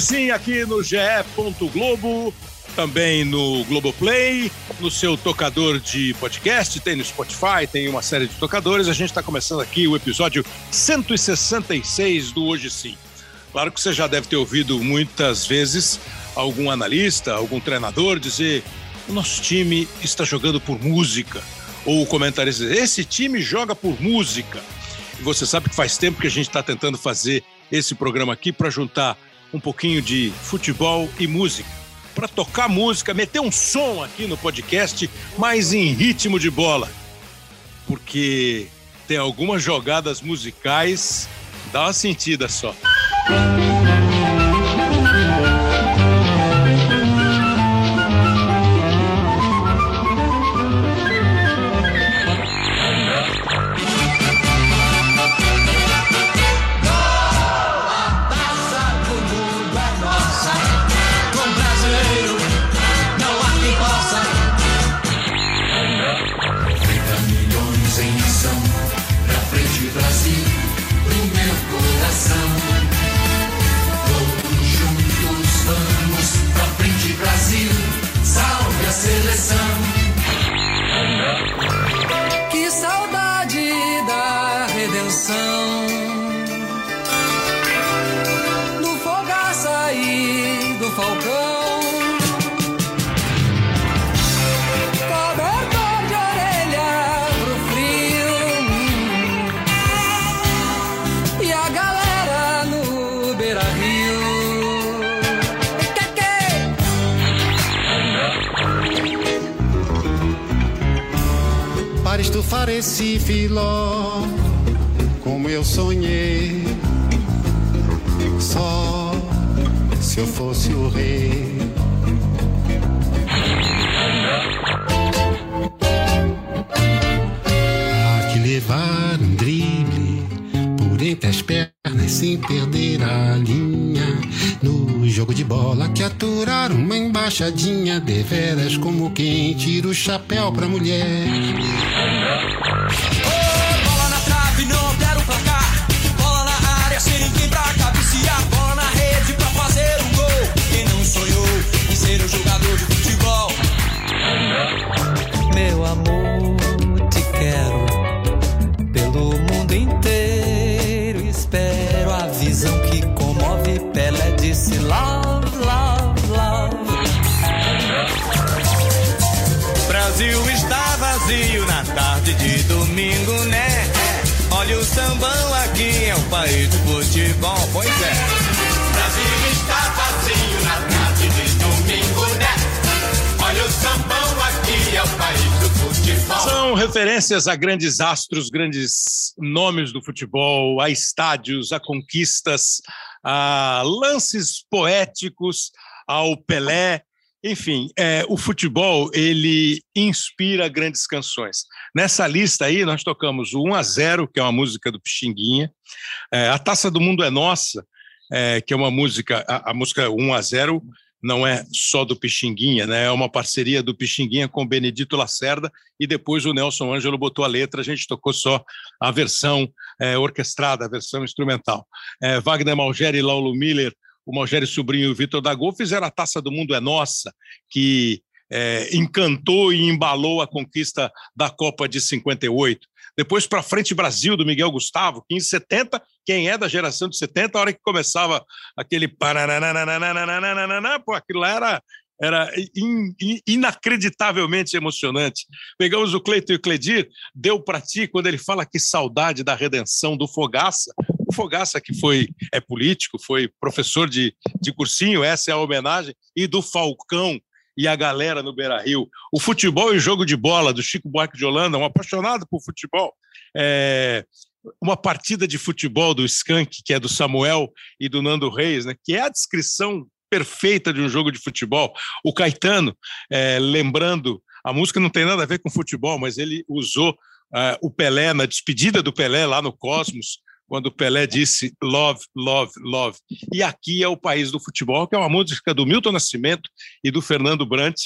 Sim, aqui no GE. Globo, também no Globoplay, no seu tocador de podcast, tem no Spotify, tem uma série de tocadores. A gente está começando aqui o episódio 166 do Hoje Sim. Claro que você já deve ter ouvido muitas vezes algum analista, algum treinador dizer: o nosso time está jogando por música. Ou o comentarista dizer: esse time joga por música. E você sabe que faz tempo que a gente está tentando fazer esse programa aqui para juntar um pouquinho de futebol e música. Para tocar música, meter um som aqui no podcast, mas em ritmo de bola. Porque tem algumas jogadas musicais, dá uma sentida só. Como quem tira o chapéu pra mulher. País do futebol, pois é. Brasil está vazio na tarde de domingo, né? Olha o sambão aqui, é o país do futebol. São referências a grandes astros, grandes nomes do futebol, a estádios, a conquistas, a lances poéticos, ao Pelé, enfim, é, o futebol ele inspira grandes canções. Nessa lista aí nós tocamos o 1 a 0, que é uma música do Pixinguinha, é, a Taça do Mundo é Nossa, é, que é uma música, a, a, música 1 a 0 não é só do Pixinguinha, né? É uma parceria do Pixinguinha com Benedito Lacerda e depois o Nelson Ângelo botou a letra, a gente tocou só a versão é, orquestrada, a versão instrumental. É, Wagner Malgeri e Laulo Miller o Malgério Sobrinho e o Vitor da Gol fizeram a Taça do Mundo é Nossa, que é, encantou e embalou a conquista da Copa de 58. Depois para frente Brasil do Miguel Gustavo, que em 70, quem é da geração de 70, a hora que começava aquele pô, aquilo lá era era in, in, inacreditavelmente emocionante. Pegamos o Cleiton e o Cledir, deu para ti quando ele fala que saudade da redenção do Fogaça. O Fogaça, que foi é político, foi professor de, de cursinho, essa é a homenagem, e do Falcão e a galera no Beira Rio. O futebol e jogo de bola do Chico Buarque de Holanda, um apaixonado por futebol. É, uma partida de futebol do Skank, que é do Samuel e do Nando Reis, né, que é a descrição perfeita de um jogo de futebol. O Caetano, é, lembrando, a música não tem nada a ver com futebol, mas ele usou uh, o Pelé na despedida do Pelé lá no Cosmos, quando Pelé disse love, love, love. E aqui é o país do futebol, que é uma música do Milton Nascimento e do Fernando Brant,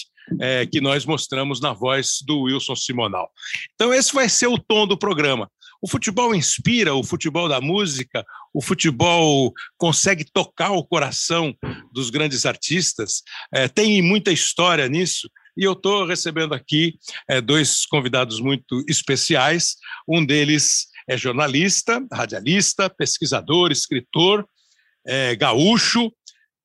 é, que nós mostramos na voz do Wilson Simonal. Então, esse vai ser o tom do programa. O futebol inspira, o futebol da música, o futebol consegue tocar o coração dos grandes artistas. É, tem muita história nisso. E eu estou recebendo aqui é, dois convidados muito especiais. Um deles é jornalista, radialista, pesquisador, escritor, é, gaúcho.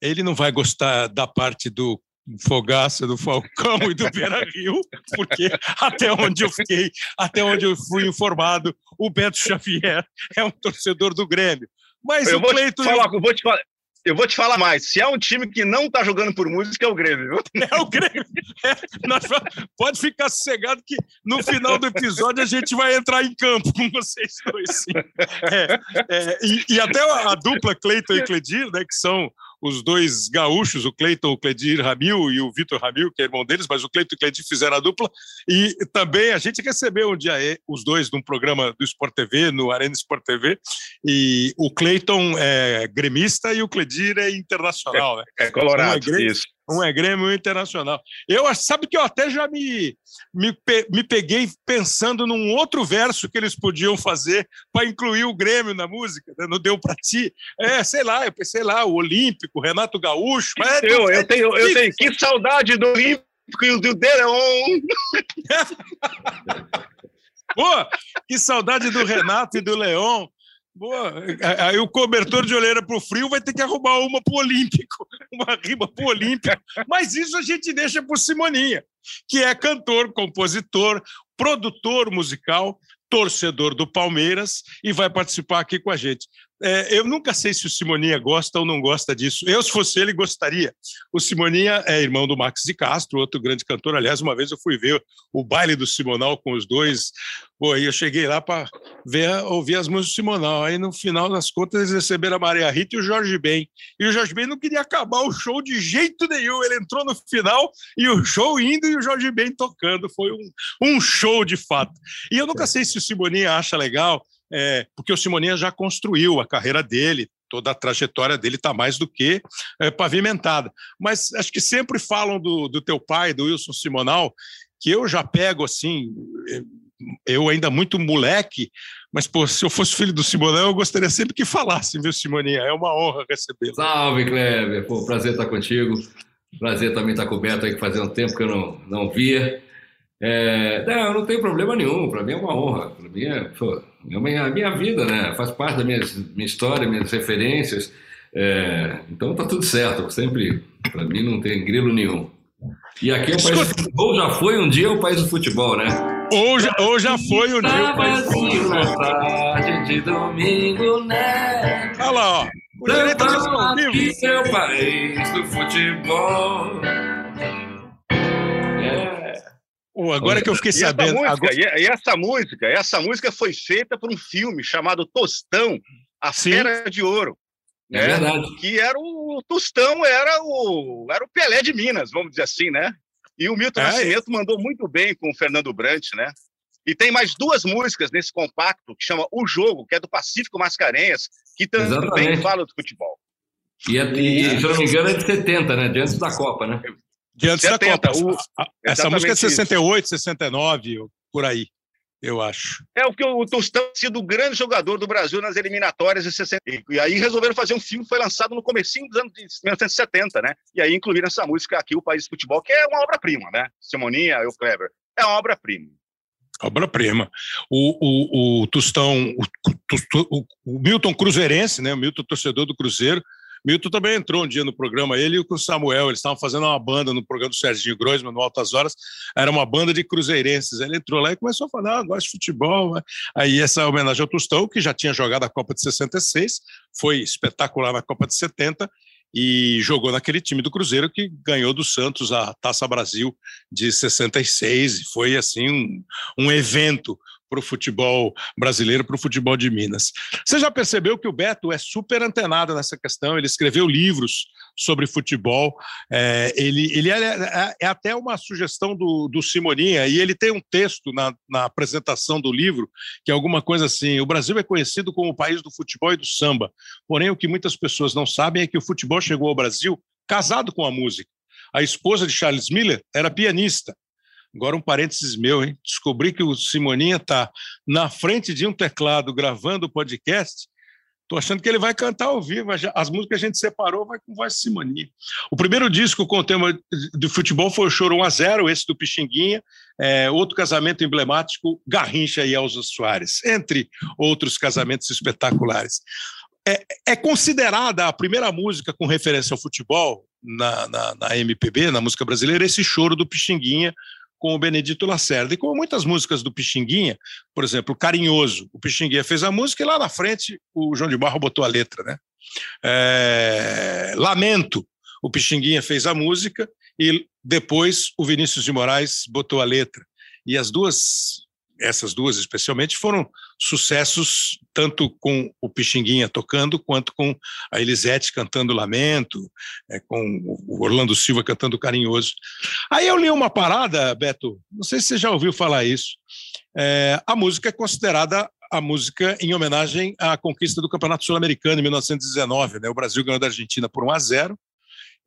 Ele não vai gostar da parte do Fogaça, do Falcão e do Beira Rio, porque até onde eu fiquei, até onde eu fui informado, o Beto Xavier é um torcedor do Grêmio. Mas eu o Cleiton. Falar, eu, vou te falar, eu vou te falar mais. Se é um time que não está jogando por música, é o Grêmio? É o Grêmio. É, pode ficar sossegado que no final do episódio a gente vai entrar em campo com vocês dois. É, é, e, e, até a, a dupla Cleiton e Cledir, né, que são os dois gaúchos, o Cleiton, o Cledir Ramil e o Vitor Ramil, que é irmão deles, mas o Cleiton e o Cledir fizeram a dupla. E também a gente recebeu um dia os dois num programa do Sport TV, no Arena Sport TV. E o Cleiton é gremista e o Cledir é internacional, né? É, é colorado, é gremista, isso. Um é Grêmio Internacional. Eu sabe que eu até já me, me, me peguei pensando num outro verso que eles podiam fazer para incluir o Grêmio na música. Né? Não deu para ti. É, sei lá, eu pensei lá, o Olímpico, Renato Gaúcho. Mas é eu, eu, tenho, eu tenho. Que saudade do Olímpico e do Deon. Pô, que saudade do Renato e do Leão. Boa. Aí o cobertor de olheira para o frio vai ter que arrumar uma para o Olímpico, uma rima para o Olímpico. Mas isso a gente deixa para o Simoninha, que é cantor, compositor, produtor musical, torcedor do Palmeiras e vai participar aqui com a gente. É, eu nunca sei se o Simoninha gosta ou não gosta disso. Eu, se fosse ele, gostaria. O Simoninha é irmão do Max de Castro, outro grande cantor. Aliás, uma vez eu fui ver o baile do Simonal com os dois. Pô, aí eu cheguei lá para ouvir as músicas do Simonal. Aí, no final das contas, eles receberam a Maria Rita e o Jorge Ben. E o Jorge Ben não queria acabar o show de jeito nenhum. Ele entrou no final e o show indo e o Jorge Ben tocando. Foi um, um show de fato. E eu nunca sei se o Simoninha acha legal é, porque o Simoninha já construiu a carreira dele, toda a trajetória dele está mais do que é, pavimentada. Mas acho que sempre falam do, do teu pai, do Wilson Simonal, que eu já pego assim, é, eu ainda muito moleque, mas pô, se eu fosse filho do Simonal, eu gostaria sempre que falasse, viu, Simoninha? É uma honra recebê-lo. Salve, Kleber! Pô, prazer estar contigo. Prazer também estar coberto aí, que fazia um tempo que eu não, não via. É, não, não tem problema nenhum, para mim é uma honra. Para mim é, pô, é a minha, minha vida, né? Faz parte da minha, minha história, minhas referências. É, então tá tudo certo. Sempre, para mim, não tem grilo nenhum. E aqui é o país do futebol, já foi um dia o país do futebol, né? Ou já, ou já foi um dia o país do futebol. tarde de domingo, né? Olha lá, ó. O direito aqui é o país do futebol. Oh, agora que eu fiquei e sabendo. Essa música, agora... e essa música, essa música foi feita por um filme chamado Tostão, A Sim. Fera de Ouro. É né? verdade. Que era o Tostão, era o, era o Pelé de Minas, vamos dizer assim, né? E o Milton É, Nascimento mandou muito bem com o Fernando Brant, né? E tem mais duas músicas nesse compacto que chama O Jogo, que é do Pacífico Mascarenhas, que também Exatamente. fala do futebol. E, é- e, se eu não me engano, é de 70, né? De antes da Copa, né? De antes da 70, Copa. o- Essa música é de exatamente isso. 68, 69, por aí, eu acho. É o que o Tostão tinha sido o grande jogador do Brasil nas eliminatórias de 60. E aí resolveram fazer um filme que foi lançado no comecinho dos anos de 1970, né? E aí incluíram essa música aqui, O País do Futebol, que é uma obra-prima, né? Simoninha, eu, Clever. É uma obra-prima. Obra-prima. O, o, o Tostão, o, o, o Milton Cruzeirense, né? O Milton torcedor do Cruzeiro. Milton também entrou um dia no programa, ele e o Samuel, eles estavam fazendo uma banda no programa do Serginho Groisman, no Altas Horas, era uma banda de cruzeirenses. Ele entrou lá e começou a falar, ah, gosto de futebol. né? Aí essa homenagem ao Tostão, que já tinha jogado a Copa de 66, foi espetacular na Copa de 70 e jogou naquele time do Cruzeiro que ganhou do Santos a Taça Brasil de 66 e foi assim um, um evento para o futebol brasileiro, para o futebol de Minas. Você já percebeu que o Beto é super antenado nessa questão? Ele escreveu livros sobre futebol. É, ele ele é, é- é até uma sugestão do, do Simoninha, e ele tem um texto na, na apresentação do livro que é alguma coisa assim: o Brasil é conhecido como o país do futebol e do samba. Porém, o que muitas pessoas não sabem é que o futebol chegou ao Brasil casado com a música. A esposa de Charles Miller era pianista. Agora um parênteses meu, hein? Descobri que o Simoninha está na frente de um teclado gravando o podcast. Estou achando que ele vai cantar ao vivo. As músicas que a gente separou vai com voz Simoninha. O primeiro disco com o tema do futebol foi o Choro 1 a 0 esse do Pixinguinha. É, outro casamento emblemático, Garrincha e Elza Soares, entre outros casamentos espetaculares. É, é, considerada a primeira música com referência ao futebol na, na, na, MPB, na música brasileira, esse choro do Pixinguinha com o Benedito Lacerda. E como muitas músicas do Pixinguinha, por exemplo, Carinhoso, o Pixinguinha fez a música e lá na frente o João de Barro botou a letra. Né? É, Lamento, o Pixinguinha fez a música e depois o Vinícius de Moraes botou a letra. E as duas essas duas especialmente, foram sucessos tanto com o Pixinguinha tocando, quanto com a Elisete cantando Lamento, é, com o Orlando Silva cantando Carinhoso. Aí eu li uma parada, Beto, não sei se você já ouviu falar isso, é, a música é considerada a música em homenagem à conquista do Campeonato Sul-Americano em 1919, né? o Brasil ganhou da Argentina por 1 a 0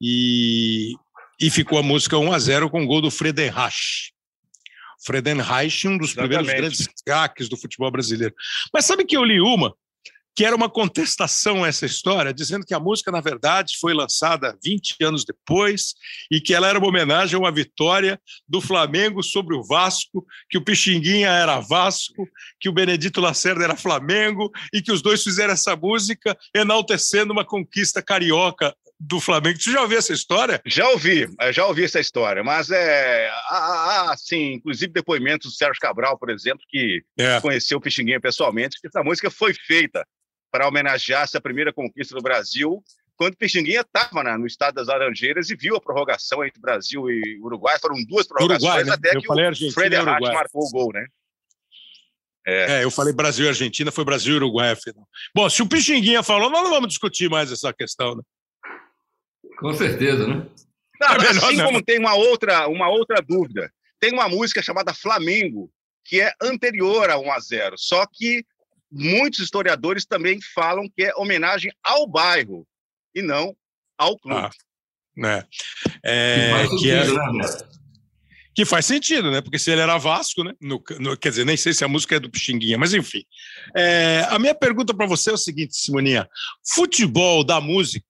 e, e ficou a música 1 a 0 com o gol do Friedenreich. Friedenreich, um dos Exatamente. primeiros grandes craques do futebol brasileiro. Mas sabe que eu li uma que era uma contestação a essa história, dizendo que a música, na verdade, foi lançada 20 anos depois e que ela era uma homenagem a uma vitória do Flamengo sobre o Vasco, que o Pixinguinha era Vasco, que o Benedito Lacerda era Flamengo e que os dois fizeram essa música enaltecendo uma conquista carioca do Flamengo. Você já ouviu essa história? Já ouvi, já ouvi essa história, mas é. Há, sim, inclusive depoimentos do Sérgio Cabral, por exemplo, que é. conheceu o Pixinguinha pessoalmente, que essa música foi feita para homenagear essa primeira conquista do Brasil, quando o Pixinguinha estava no estado das Laranjeiras e viu a prorrogação entre Brasil e Uruguai. Foram duas prorrogações Uruguai, né? até eu que o Fred marcou o gol, né? É. é. eu falei Brasil e Argentina, foi Brasil e Uruguai, afinal. Bom, se o Pixinguinha falou, nós não vamos discutir mais essa questão, né? Com certeza, né? Não, é assim não. como tem uma outra, uma outra dúvida. Tem uma música chamada Flamengo, que é anterior a 1 a 0 só que muitos historiadores também falam que é homenagem ao bairro e não ao clube. Ah, né? É, que, que, é, né, que faz sentido, né? Porque se ele era Vasco, né? No, no, quer dizer, nem sei se a música é do Pixinguinha, mas enfim. É, a minha pergunta para você é o seguinte, Simoninha: futebol da música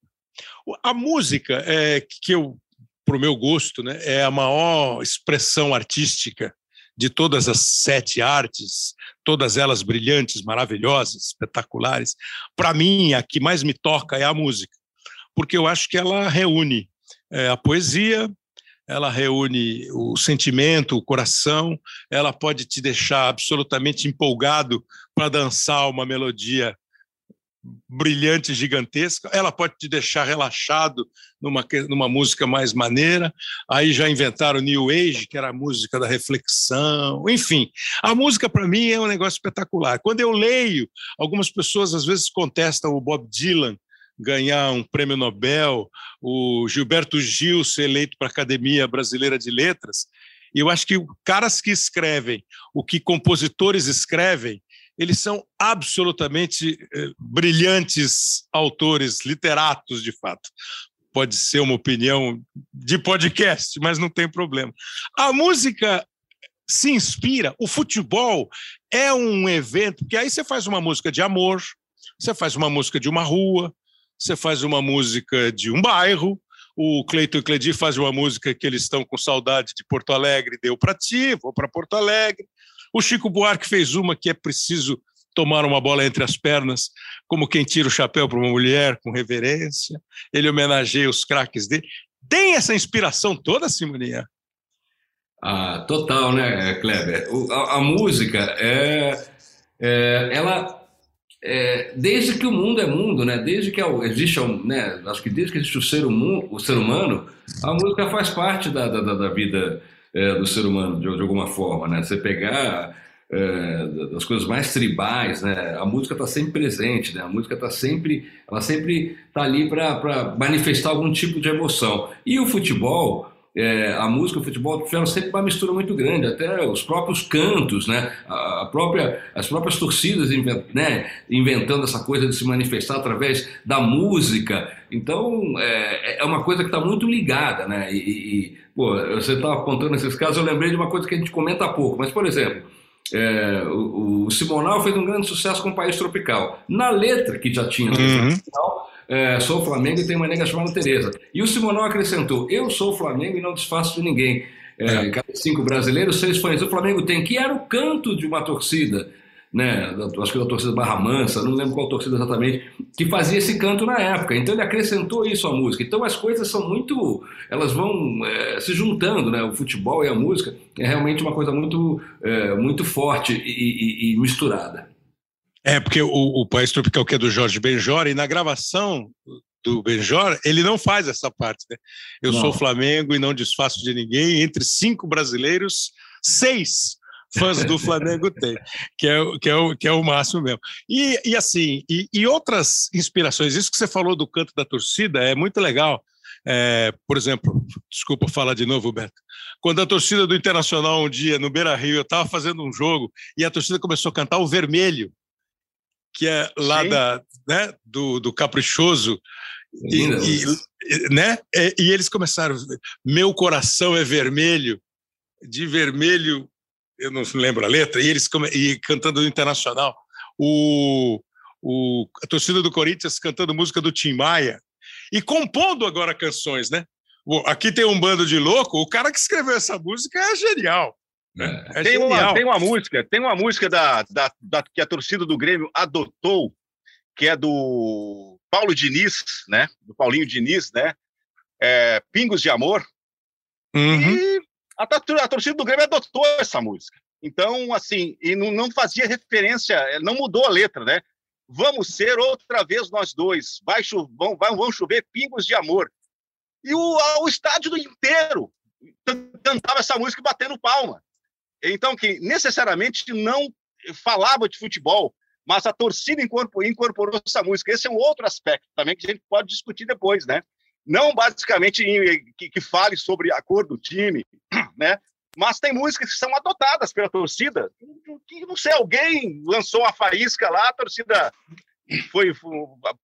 a música, é, que eu, para o meu gosto, né, é a maior expressão artística de todas as sete artes, todas elas brilhantes, maravilhosas, espetaculares. Para mim, a que mais me toca é a música, porque eu acho que ela reúne é, a poesia, ela reúne o sentimento, o coração, ela pode te deixar absolutamente empolgado para dançar uma melodia brilhante, gigantesca, ela pode te deixar relaxado numa, numa música mais maneira. Aí já inventaram New Age, que era a música da reflexão. Enfim, a música para mim é um negócio espetacular. Quando eu leio, algumas pessoas às vezes contestam o Bob Dylan ganhar um prêmio Nobel, o Gilberto Gil ser eleito para a Academia Brasileira de Letras. E eu acho que caras que escrevem o que compositores escrevem eles são absolutamente eh, brilhantes autores, literatos, de fato. Pode ser uma opinião de podcast, mas não tem problema. A música se inspira, o futebol é um evento, que aí você faz uma música de amor, você faz uma música de uma rua, você faz uma música de um bairro, o Cleiton e Cledir fazem uma música que eles estão com saudade de Porto Alegre, deu para ti, vou para Porto Alegre. O Chico Buarque fez uma que é preciso tomar uma bola entre as pernas, como quem tira o chapéu para uma mulher, com reverência. Ele homenageia os craques dele. Tem essa inspiração toda, Simoninha? Ah, total, né, Kleber? A, a, música é, é ela é, desde que o mundo é mundo, né? Desde que existe, né? Acho que desde que existe o ser, humano, o ser humano, a música faz parte da, da, da vida é, do ser humano de, de, alguma forma, né? Você pegar é, das coisas mais tribais, né? A música está sempre presente, né? A música está sempre, ela sempre está ali para manifestar algum tipo de emoção. E o futebol, é, a música o futebol tiveram sempre uma mistura muito grande, até os próprios cantos, né? a, própria, as próprias torcidas invent, né? inventando essa coisa de se manifestar através da música. Então, é, é uma coisa que está muito ligada. Né? E, e pô, você estava contando esses casos, eu lembrei de uma coisa que a gente comenta pouco, mas, por exemplo, é, o, o, Simonal fez um grande sucesso com o País Tropical. Na letra que já tinha no uhum. final, é, sou Flamengo e tem uma nega chamada Tereza. E o Simonal acrescentou: Eu sou Flamengo e não desfaço de ninguém. É, é. cinco brasileiros, seis fãs. O Flamengo tem, que era o canto de uma torcida, né? acho que da torcida Barra Mansa, não lembro qual torcida exatamente, que fazia esse canto na época. Então ele acrescentou isso à música. Então as coisas são muito. Elas vão é, se juntando, né? O futebol e a música é realmente uma coisa muito, é, muito forte e, e, e misturada. É, porque o, o País Tropical, que é do Jorge Benjor, e na gravação do Benjor, ele não faz essa parte. Né? Eu não. sou Flamengo e não desfaço de ninguém. Entre cinco brasileiros, seis fãs do Flamengo tem, que é, que é, o, que é o máximo mesmo. E, e assim, e, e, outras inspirações, isso que você falou do canto da torcida é muito legal. É, por exemplo, desculpa falar de novo, Beto. Quando a torcida do Internacional um dia no Beira Rio, eu estava fazendo um jogo e a torcida começou a cantar o vermelho que é lá da, né, do, do Caprichoso, e, e, né? e eles começaram, meu coração é vermelho, de vermelho, eu não lembro a letra, e eles e cantando no Internacional, o, o, a torcida do Corinthians cantando música do Tim Maia, e compondo agora canções, né? Aqui tem um bando de louco, o cara que escreveu essa música é genial. É, é tem, uma, tem uma música, tem uma música da, da, da, que a torcida do Grêmio adotou, que é do Paulo Diniz, né? Do Paulinho Diniz, né? É, Pingos de Amor. Uhum. E a, a, torcida do Grêmio adotou essa música. Então, assim, e não, não fazia referência, não mudou a letra, né? Vamos ser outra vez nós dois. Vai, vão, vão chover pingos de amor. E o, o estádio inteiro cantava essa música batendo palma. Então, que necessariamente não falava de futebol, mas a torcida incorporou, incorporou essa música. Esse é um outro aspecto também que a gente pode discutir depois, né? Não basicamente que, que fale sobre a cor do time, né? Mas tem músicas que são adotadas pela torcida. Que, não sei, alguém lançou uma faísca lá, a torcida foi, foi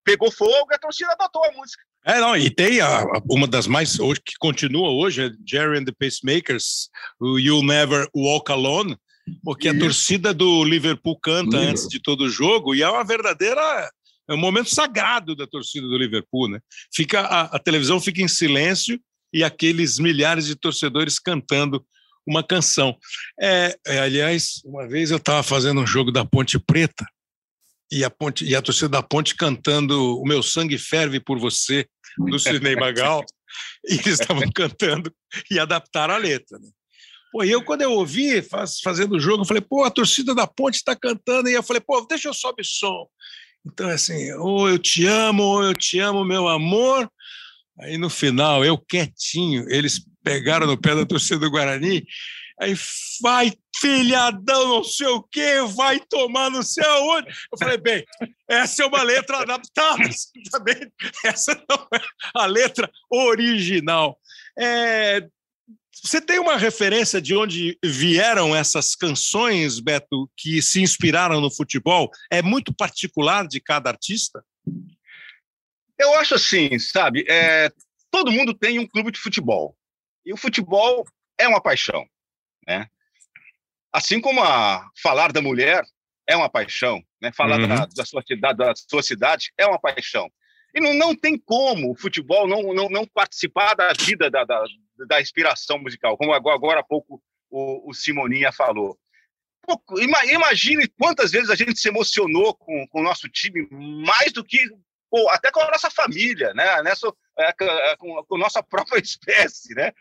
pegou fogo, a torcida adotou a música. É, não, e tem a, uma das mais, hoje, que continua hoje, é Jerry and the Pacemakers, You'll Never Walk Alone, porque Isso. a torcida do Liverpool canta Liverpool. antes de todo o jogo, e é uma verdadeira, é um momento sagrado da torcida do Liverpool, né? Fica, a, a televisão fica em silêncio e aqueles milhares de torcedores cantando uma canção. É, é aliás, uma vez eu estava fazendo um jogo da Ponte Preta, e a, ponte, e a torcida da Ponte cantando O Meu Sangue Ferve por Você, do Sidney Magal, e eles estavam cantando e adaptaram a letra. Né? Pô, e eu, quando eu ouvi faz, fazendo o jogo, eu falei, pô, a torcida da Ponte está cantando, e eu falei, pô, deixa eu sobe som. Então, assim, ou eu te amo, ou eu te amo, meu amor. Aí no final, eu quietinho, eles pegaram no pé da torcida do Guarani Aí vai, filhadão, não sei o quê, vai tomar não sei aonde. Eu falei, bem, essa é uma letra adaptada, também. Essa não é a letra original. É, você tem uma referência de onde vieram essas canções, Beto, que se inspiraram no futebol? É muito particular de cada artista? Eu acho assim, sabe? É, todo mundo tem um clube de futebol. E o futebol é uma paixão. Né? Assim como a falar da mulher é uma paixão, né? falar uhum. da, da, sua cidade, da sua cidade é uma paixão. E não, não tem como o futebol não, não, não participar da vida da, da, da inspiração musical, como agora, agora há pouco o, o Simoninha falou. Imagine quantas vezes a gente se emocionou com, com o nosso time, mais do que pô, até com a nossa família, né? Nessa, é, com, com a nossa própria espécie, né?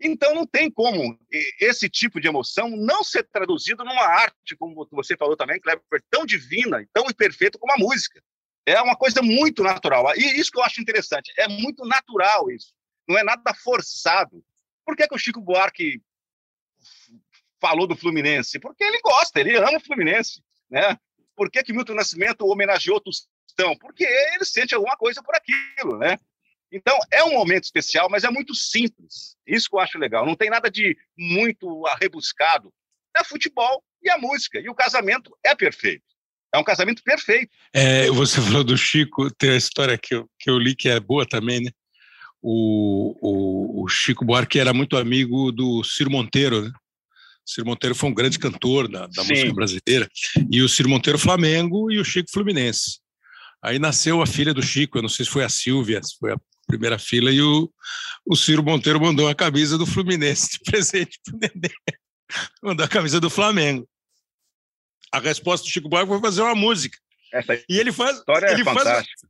Então, não tem como esse tipo de emoção não ser traduzido numa arte, como você falou também, Kleber, tão divina, tão perfeita como a música. É uma coisa muito natural. E isso que eu acho interessante, é muito natural isso. Não é nada forçado. Por que, que o Chico Buarque falou do Fluminense? Porque ele gosta, ele ama o Fluminense. Né? Por que, que Milton Nascimento homenageou Tostão? Porque ele sente alguma coisa por aquilo. Né? Então, é um momento especial, mas é muito simples. Isso que eu acho legal. Não tem nada de muito arrebuscado. É futebol e a música. E o casamento é perfeito. É um casamento perfeito. É, você falou do Chico, tem a história que eu, que eu li que é boa também, né? O, o, o Chico Buarque era muito amigo do Ciro Monteiro, né? Ciro Monteiro foi um grande cantor da, da música brasileira. E o Ciro Monteiro Flamengo e o Chico Fluminense. Aí nasceu a filha do Chico, eu não sei se foi a Silvia, se foi a primeira fila, e o, o Ciro Monteiro mandou a camisa do Fluminense de presente para o Nenê. Mandou a camisa do Flamengo. A resposta do Chico Buarque foi fazer uma música. Essa E ele faz. história ele é faz, fantástica.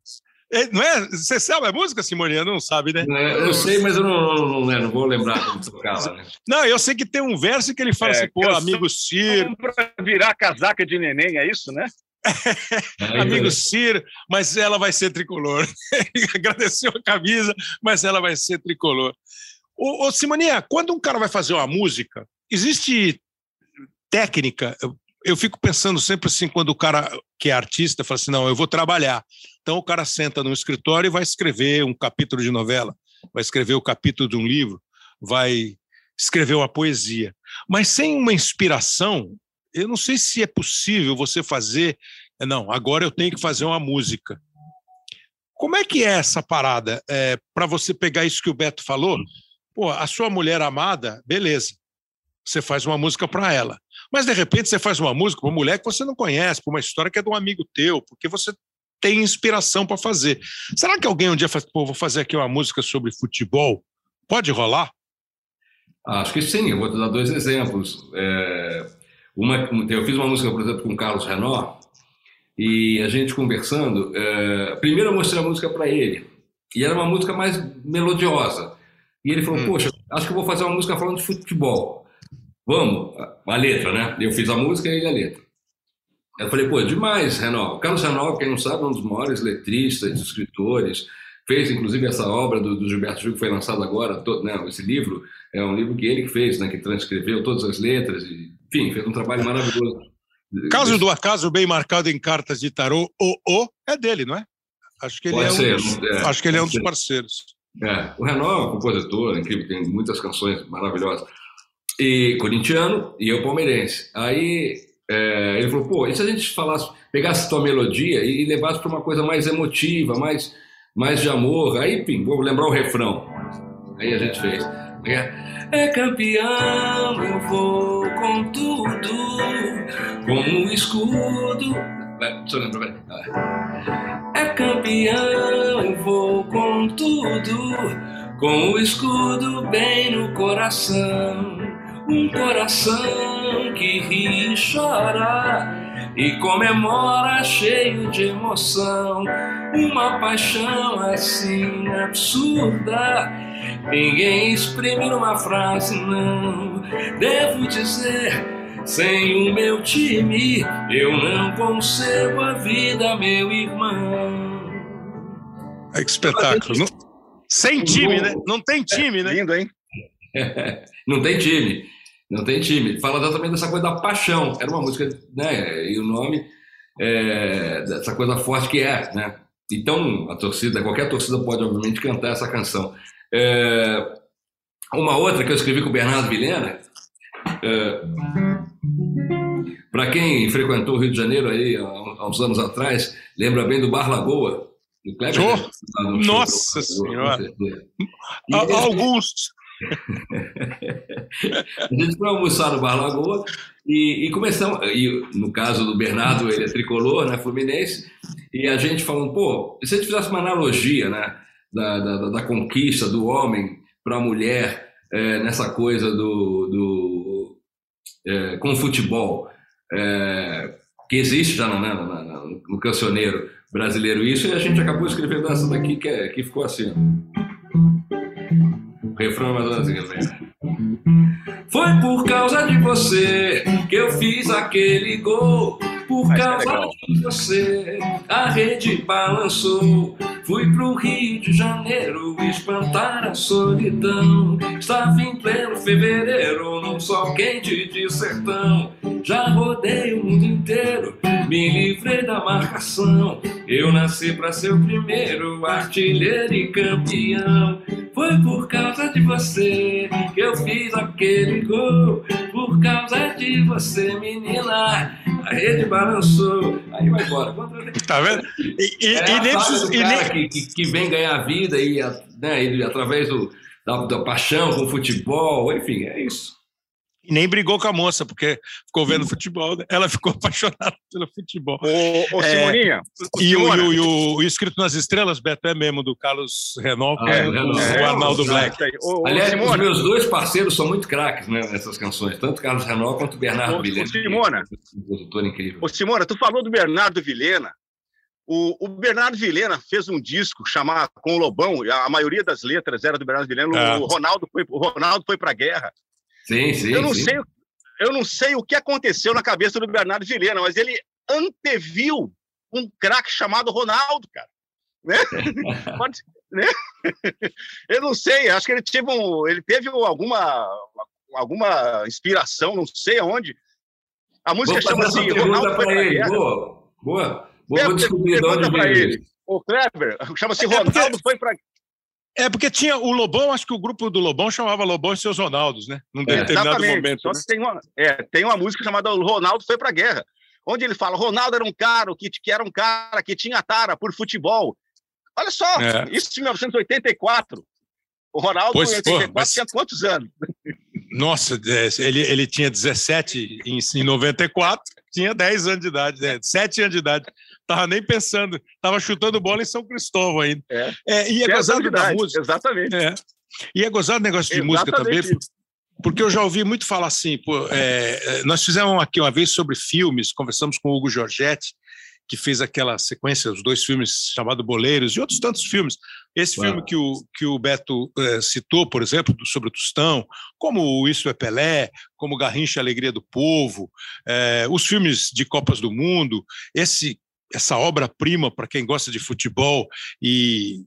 É, não é? Você sabe a música, Simone? Não sabe, né? É, eu sei, mas eu não, não, não, né, não vou lembrar como tocava. Né? Não, eu sei que tem um verso que ele fala É, assim, pô, amigo Ciro, para virar casaca de neném, é isso, né? Amigo Ciro, mas ela vai ser tricolor. Agradeceu a camisa, mas ela vai ser tricolor. Ô, ô Simoninha, quando um cara vai fazer uma música, existe técnica? Eu, eu fico pensando sempre assim, quando o cara que é artista fala assim, não, eu vou trabalhar. Então o cara senta no escritório e vai escrever um capítulo de novela, vai escrever o capítulo de um livro, vai escrever uma poesia. Mas sem uma inspiração, eu não sei se é possível você fazer. Não, agora eu tenho que fazer uma música. Como é que é essa parada? É, Para você pegar isso que o Beto falou, pô, a sua mulher amada, beleza. Você faz uma música para ela. Mas de repente você faz uma música para uma mulher que você não conhece, para uma história que é de um amigo teu, porque você tem inspiração para fazer. Será que alguém um dia faz, pô, vou fazer aqui uma música sobre futebol? Pode rolar? Acho que sim, eu vou te dar dois exemplos. É, uma, eu fiz uma música, por exemplo, com o Carlos Renó, e a gente conversando, é, primeiro eu mostrei a música para ele, e era uma música mais melodiosa. E ele falou: Hum. Poxa, acho que vou fazer uma música falando de futebol. Vamos, a letra, né? Eu fiz a música e ele a letra. Eu falei: Pô, demais, Renó. Carlos Renó, quem não sabe, é um dos maiores letristas, escritores. Fez inclusive essa obra do, do Gilberto Gil que foi lançada agora, to- né, esse livro é um livro que ele que fez, né, que transcreveu todas as letras, e, enfim, fez um trabalho maravilhoso. Caso do acaso bem marcado em cartas de tarô, o o é dele, não é? Acho que ele Pode é um ser, dos, é, acho que ele é um dos parceiros. É, o Renan é um compositor incrível, tem muitas canções maravilhosas. E corintiano e eu palmeirense. Aí é, ele falou: pô, e se a gente falasse, pegasse tua melodia e, e levasse para uma coisa mais emotiva, mais, mais de amor? Aí, enfim, vou lembrar o refrão. Aí a gente fez. É, é campeão, eu vou com tudo, como um escudo. Vai, Deixa eu lembrar, vai. É campeão, eu vou com tudo, com o escudo bem no coração. Um coração que ri e chora e comemora cheio de emoção. Uma paixão assim absurda, ninguém exprime numa frase, não. Devo dizer, sem o meu time, eu não concebo a vida, meu irmão. Ai, que espetáculo. Não- sem time, né? Não tem time, né? Lindo, hein? Não tem time. Não tem time. Fala exatamente dessa coisa da paixão. Era uma música, né? E o nome é, dessa coisa forte que é, né? Então, a torcida, qualquer torcida pode, obviamente, cantar essa canção. É, uma outra que eu escrevi com o Bernardo Vilhena, para quem frequentou o Rio de Janeiro aí há, uns anos atrás, lembra bem do Bar Lagoa. Do Kleber, Oh, né? Show nossa com Senhora. E A- esse- Alguns. A gente foi almoçar no Bar Lagoa e, e começamos, e no caso do Bernardo, ele é tricolor, né, fluminense, e a gente falando, pô, se a gente fizesse uma analogia, né, da, da, da conquista do homem para a mulher é, nessa coisa do, do é, com o futebol, é, que existe já no, né, no- no cancioneiro brasileiro isso, e a gente acabou escrevendo essa daqui que, é, que ficou assim, ó. Refrão mais assim? Foi por causa de você que eu fiz aquele gol. Por é causa de você, a rede balançou. Fui pro Rio de Janeiro espantar a solidão. Estava em pleno fevereiro, num sol quente de sertão. Já rodei o mundo inteiro, me livrei da marcação. Eu nasci pra ser o primeiro artilheiro e campeão. Foi por causa de você que eu fiz aquele gol. Por causa de você, menina, a rede balançou. Aí vai embora. Tá vendo? E, e, É e nem precisa- e nem- que, que, vem ganhar vida e, a- né, e através do, da, da paixão com o futebol, enfim, é isso. E nem brigou com a moça, porque ficou vendo futebol. né? Ela ficou apaixonada pelo futebol. Ô, ô É, Simoninha, ô, E o, Simona, e o- e o- o Escrito nas Estrelas, Beto, é mesmo do Carlos Renault, Ah, é, do o, o Arnaldo É, Black. Ô, ô, Aliás, os Simona, meus dois parceiros são muito craques né, nessas canções, tanto Carlos Renault quanto Bernardo Ô, ô, Vilhena. Simona. Um compositor incrível. Ô, Simona, tu falou do Bernardo Vilhena. O, o Bernardo Vilhena fez um disco chamado Com o Lobão, e a maioria das letras era do Bernardo Vilhena. É. O Ronaldo foi, o Ronaldo foi pra guerra. Sim, sim. eu, não sim. sei, eu não sei o que aconteceu na cabeça do Bernardo Vilhena, mas ele anteviu um craque chamado Ronaldo, cara. Né? Pode- né? Eu não sei, acho que ele teve, um, ele teve alguma, alguma inspiração, não sei aonde. A música chama-se Ronaldo foi para pra ele. guerra. Boa, boa. Vou, vou descobrir de onde veio ele. Ô, Kleber, chama-se Ronaldo foi pra É porque tinha o Lobão, acho que o grupo do Lobão chamava Lobão e seus Ronaldos, né? Num determinado Exatamente. momento. Né? tem, uma, é, tem uma música chamada Ronaldo foi pra guerra, onde ele fala: Ronaldo era um cara que, que era um cara que tinha tara por futebol. Olha só, É. isso em 1984. O Ronaldo Pois, em 84 pô, mas- tinha quantos anos? Nossa, é, ele, ele tinha 17 em, em 94, tinha 10 anos de idade, né? 7 anos de idade. Tava nem pensando, tava chutando bola em São Cristóvão ainda. É. e é 10 anos gozado da música. Exatamente. É. E é gozado o negócio de música também, Exatamente porque eu já ouvi muito falar assim. pô, é, é, nós fizemos aqui uma vez sobre filmes, conversamos com o Hugo Giorgetti, que fez aquela sequência, os dois filmes chamado Boleiros, e outros tantos filmes. Esse Claro. filme que o, que o Beto eh, citou, por exemplo, sobre o Tostão, como o Isso é Pelé, como Garrincha Alegria do Povo, eh, os filmes de Copas do Mundo, esse, essa obra-prima para quem gosta de futebol e,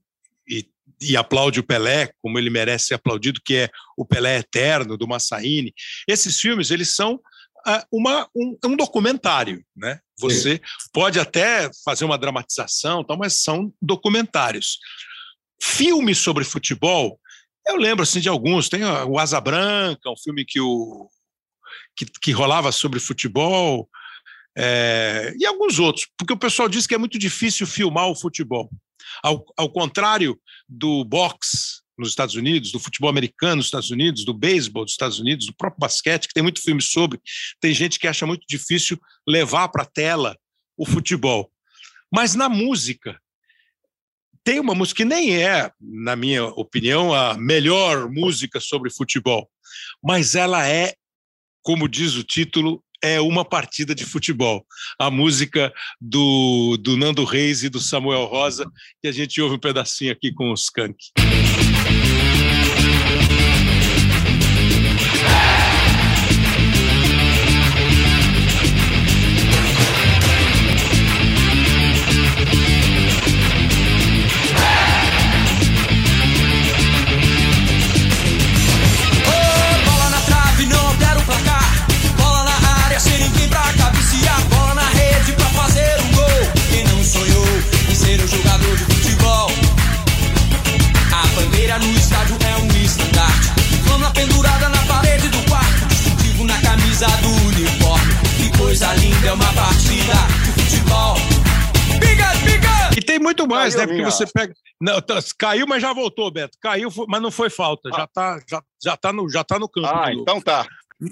e, e aplaude o Pelé, como ele merece ser aplaudido, que é o Pelé Eterno, do Massaini. Esses filmes, eles são ah, uma, um, um documentário, né? Você pode até fazer uma dramatização, tal, mas são documentários. Filmes sobre futebol, eu lembro assim de alguns. Tem ah, o Asa Branca, um filme que, o, que, que rolava sobre futebol, é, e alguns outros, porque o pessoal diz que é muito difícil filmar o futebol. Ao, ao contrário do boxe nos Estados Unidos, do futebol americano nos Estados Unidos, do beisebol dos Estados Unidos, do próprio basquete, que tem muito filme sobre, tem gente que acha muito difícil levar para a tela o futebol. Mas na música, tem uma música que nem é, na minha opinião, a melhor música sobre futebol, mas ela é, como diz o título, é uma partida de futebol. A música do, do Nando Reis e do Samuel Rosa, que a gente ouve um pedacinho aqui com os Skank. Ser um jogador de futebol? A bandeira no estádio é um estandarte. Flama pendurada na parede do quarto. Distintivo na camisa do uniforme. Que coisa linda, é uma partida de futebol. Biga, biga! E tem muito mais, Caiu né? Porque minha- você pega. Não, tá- caiu, mas já voltou, Beto. Caiu, mas não foi falta. Já tá, já, já tá, no, já tá no campo. Ah, então tá.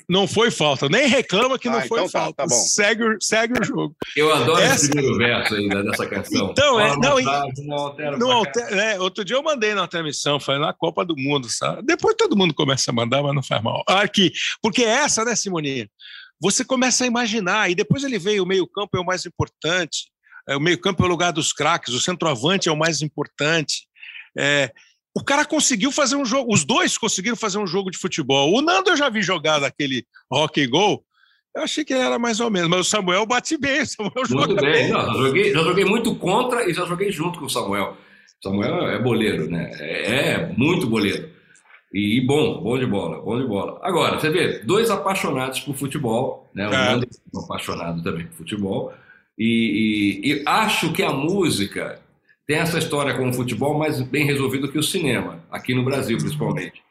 Não foi falta. Nem reclama que não Ah, foi então tá, falta. tá bom. segue, o- segue o jogo. Eu adoro Essa- esse primeiro verso aí da- dessa canção. Então, é- não, e- trave, não altera Não placar. alter- é, outro dia eu mandei na transmissão, foi na Copa do Mundo, sabe? Depois todo mundo começa a mandar, mas não faz mal. Aqui, porque essa, né, Simoninha? Você começa a imaginar, e depois ele veio, o meio-campo é o mais importante, é, o meio-campo é o lugar dos craques, o centroavante é o mais importante. É, o cara conseguiu fazer um jogo, os dois conseguiram fazer um jogo de futebol. O Nando eu já vi jogar naquele rock and goal, eu achei que era mais ou menos, mas o Samuel bate bem, o Samuel joga bem. Não, já, joguei, já joguei muito contra e já joguei junto com o Samuel. Samuel é boleiro, né? É, é muito boleiro. E, e bom, bom de bola, bom de bola. Agora, você vê, dois apaixonados por futebol, né? O É. Nando é um apaixonado também por futebol. E, e- e acho que a música tem essa história com o futebol mais bem resolvido que o cinema, aqui no Brasil, principalmente.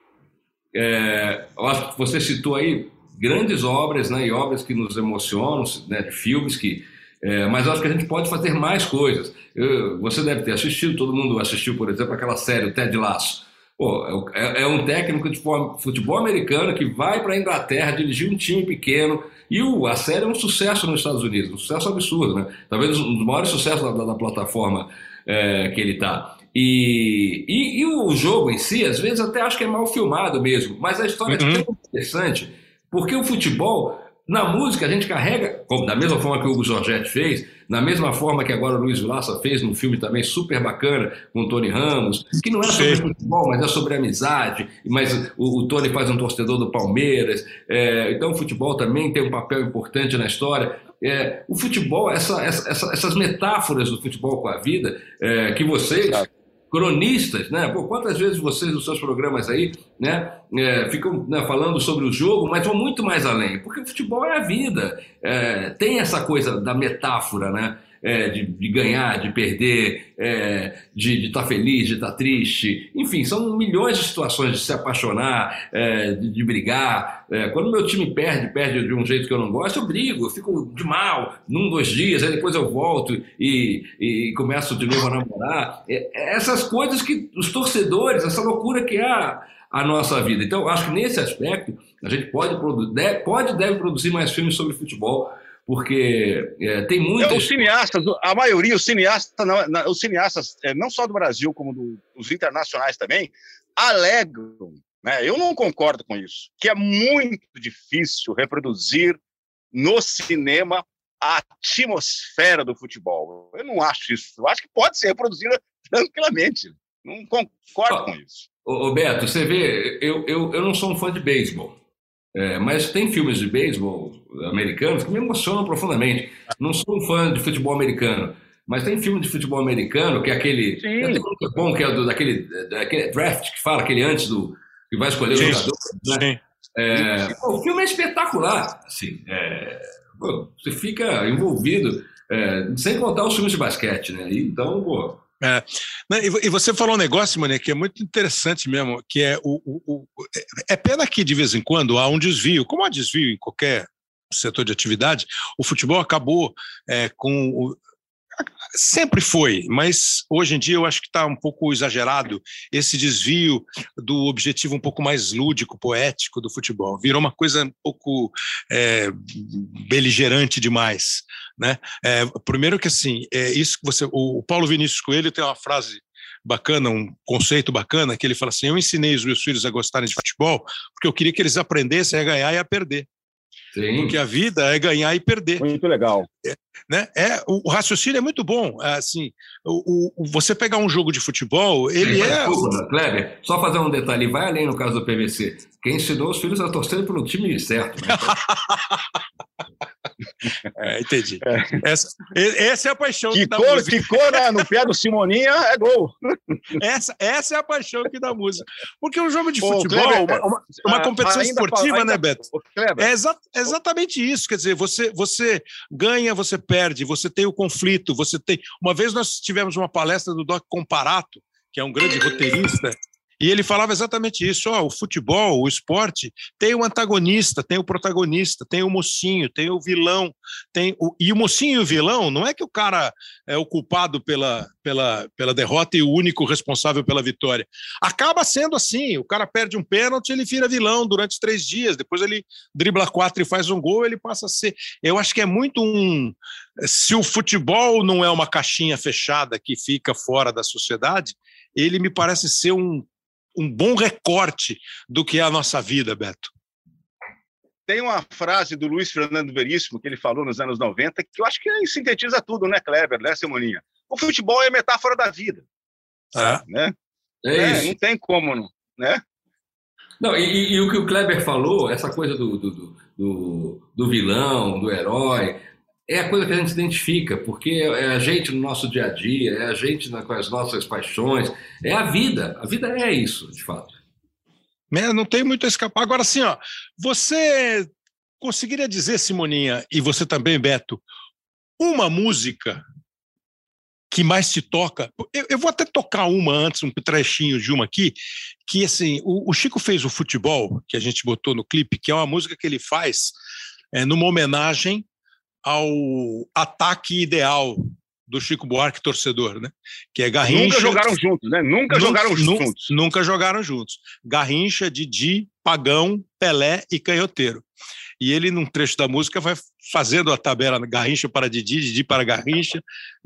É, eu acho que você citou aí grandes obras, né, e obras que nos emocionam, né, de filmes que. é, mas acho que a gente pode fazer mais coisas. Eu- você deve ter assistido, todo mundo assistiu, por exemplo, aquela série, o Ted Lasso. Pô, é é, é um técnico de futebol americano que vai para a Inglaterra dirigir um time pequeno. E o, a série é um sucesso nos Estados Unidos, um sucesso absurdo, né? Talvez um dos maiores sucessos da, da- da plataforma é, que ele está. E, e, e o jogo em si, às vezes, até acho que é mal filmado mesmo, mas a história Uhum. é tão interessante, porque o futebol, na música, a gente carrega, como, da mesma forma que o Hugo Giorgetti fez, da mesma forma que agora o Luiz Vilaça fez num filme também super bacana com o Tony Ramos, que não é sobre Sim. futebol, mas é sobre amizade, mas o, o Tony faz um torcedor do Palmeiras, é, então o futebol também tem um papel importante na história. É, o futebol, essa- essa- essa- essas metáforas do futebol com a vida, é, que vocês, Exato. Cronistas, né? Pô, quantas vezes vocês, nos seus programas aí, né, é, ficam né, falando sobre o jogo, mas vão muito mais além, porque o futebol é a vida, é, tem essa coisa da metáfora, né? É, de, de ganhar, de perder, é, de estar feliz, de estar triste, enfim, são milhões de situações de se apaixonar, é, de, de brigar. É, quando meu time perde, perde de um jeito que eu não gosto, eu brigo, eu fico de mal, num, dois dias, aí depois eu volto e, e começo de novo a namorar. É, é essas coisas que os torcedores, essa loucura que é a, nossa vida. Então, acho que nesse aspecto, a gente pode, pode deve produzir mais filmes sobre futebol, porque é, tem É, muitas. os cineastas, a maioria, os cineastas, não, na- os cineastas, é, não só do Brasil, como do- dos internacionais também, alegam, né? Eu não concordo com isso, que é muito difícil reproduzir no cinema a atmosfera do futebol. Eu não acho isso. Eu acho que pode ser reproduzida tranquilamente. Não concordo com isso. Ô, ô, Beto, você vê, eu, eu, eu não sou um fã de beisebol, é, mas tem filmes de beisebol americanos que me emocionam profundamente. Não sou um fã de futebol americano, mas tem filme de futebol americano que é aquele. Sim. Tem um que é bom, que é do, daquele, daquele draft que fala, aquele antes do. que vai escolher Sim. o jogador. Né? Sim. É, pô, o filme é espetacular. Assim, é, pô, você fica envolvido, é, sem contar os filmes de basquete, né? E, Então, pô. Né, E vo- você falou um negócio, Mané, que é muito interessante mesmo, que é o, o- o- é pena que de vez em quando há um desvio, como há desvio em qualquer setor de atividade, o futebol acabou é, com sempre foi, mas hoje em dia eu acho que está um pouco exagerado esse desvio do objetivo um pouco mais lúdico, poético do futebol. Virou uma coisa um pouco é, beligerante demais, né? É, primeiro que assim, é isso que você, o, Paulo Vinícius Coelho tem uma frase bacana, um conceito bacana, que ele fala assim: eu ensinei os meus filhos a gostarem de futebol porque eu queria que eles aprendessem a ganhar e a perder, Sim. porque a vida é ganhar e perder Muito legal. né? É, o, o raciocínio é muito bom. Assim, o, o- você pegar um jogo de futebol, ele é. Desculpa, Kleber, só fazer um detalhe, vai além no caso do PVC. Quem ensinou os filhos a torcer pelo time certo. Né? É, entendi. Essa, e- essa é a paixão que dá Quicou, música. quicou na- no pé do Simoninha, é gol. Essa, essa é a paixão que dá música. Porque um jogo de Ô, futebol, Kleber, uma, uma- uma a- competição esportiva, fala- ainda- né, Beto? É exa- exatamente isso. Quer dizer, você, você ganha, você perde, você tem o conflito, você tem. Uma vez nós tivemos uma palestra do Doc Comparato, que é um grande roteirista, e ele falava exatamente isso: o futebol, o esporte, tem o antagonista, tem o protagonista, tem o mocinho, tem o vilão, tem o, e o mocinho e o vilão não é que o cara é o culpado pela, pela, pela derrota e o único responsável pela vitória. Acaba sendo assim: o cara perde um pênalti, ele vira vilão durante três dias, depois ele dribla quatro e faz um gol, ele passa a ser. Eu acho que é muito um. Se o futebol não é uma caixinha fechada que fica fora da sociedade, ele me parece ser um, um bom recorte do que é a nossa vida, Beto. tem uma frase do Luiz Fernando Veríssimo que ele falou nos anos 90 que eu acho que sintetiza tudo, né, Kleber, né, Simoninha? O futebol é metáfora da vida, né? É É, isso. não tem como, não, né? Não, e, e- o que o Kleber falou, essa coisa do, do- do, do vilão, do herói, é a coisa que a gente se identifica, porque é a gente no nosso dia a dia, é a gente com as nossas paixões, é a vida. A vida é isso, de fato. Né? Não tem muito a escapar. Agora, assim, ó, você conseguiria dizer, Simoninha, e você também, Beto, uma música que mais te toca? Eu, eu vou até tocar uma antes, um trechinho de uma aqui, que assim, o, o, Chico fez o futebol, que a gente botou no clipe, que é uma música que ele faz é, numa homenagem ao ataque ideal do Chico Buarque torcedor, né? Que é Garrincha. Nunca jogaram juntos, né? Nunca jogaram juntos. Nunca jogaram juntos. Garrincha, Didi, Pagão, Pelé e Canhoteiro. E ele, num trecho da música, vai fazendo a tabela Garrincha para Didi, Didi para Garrincha,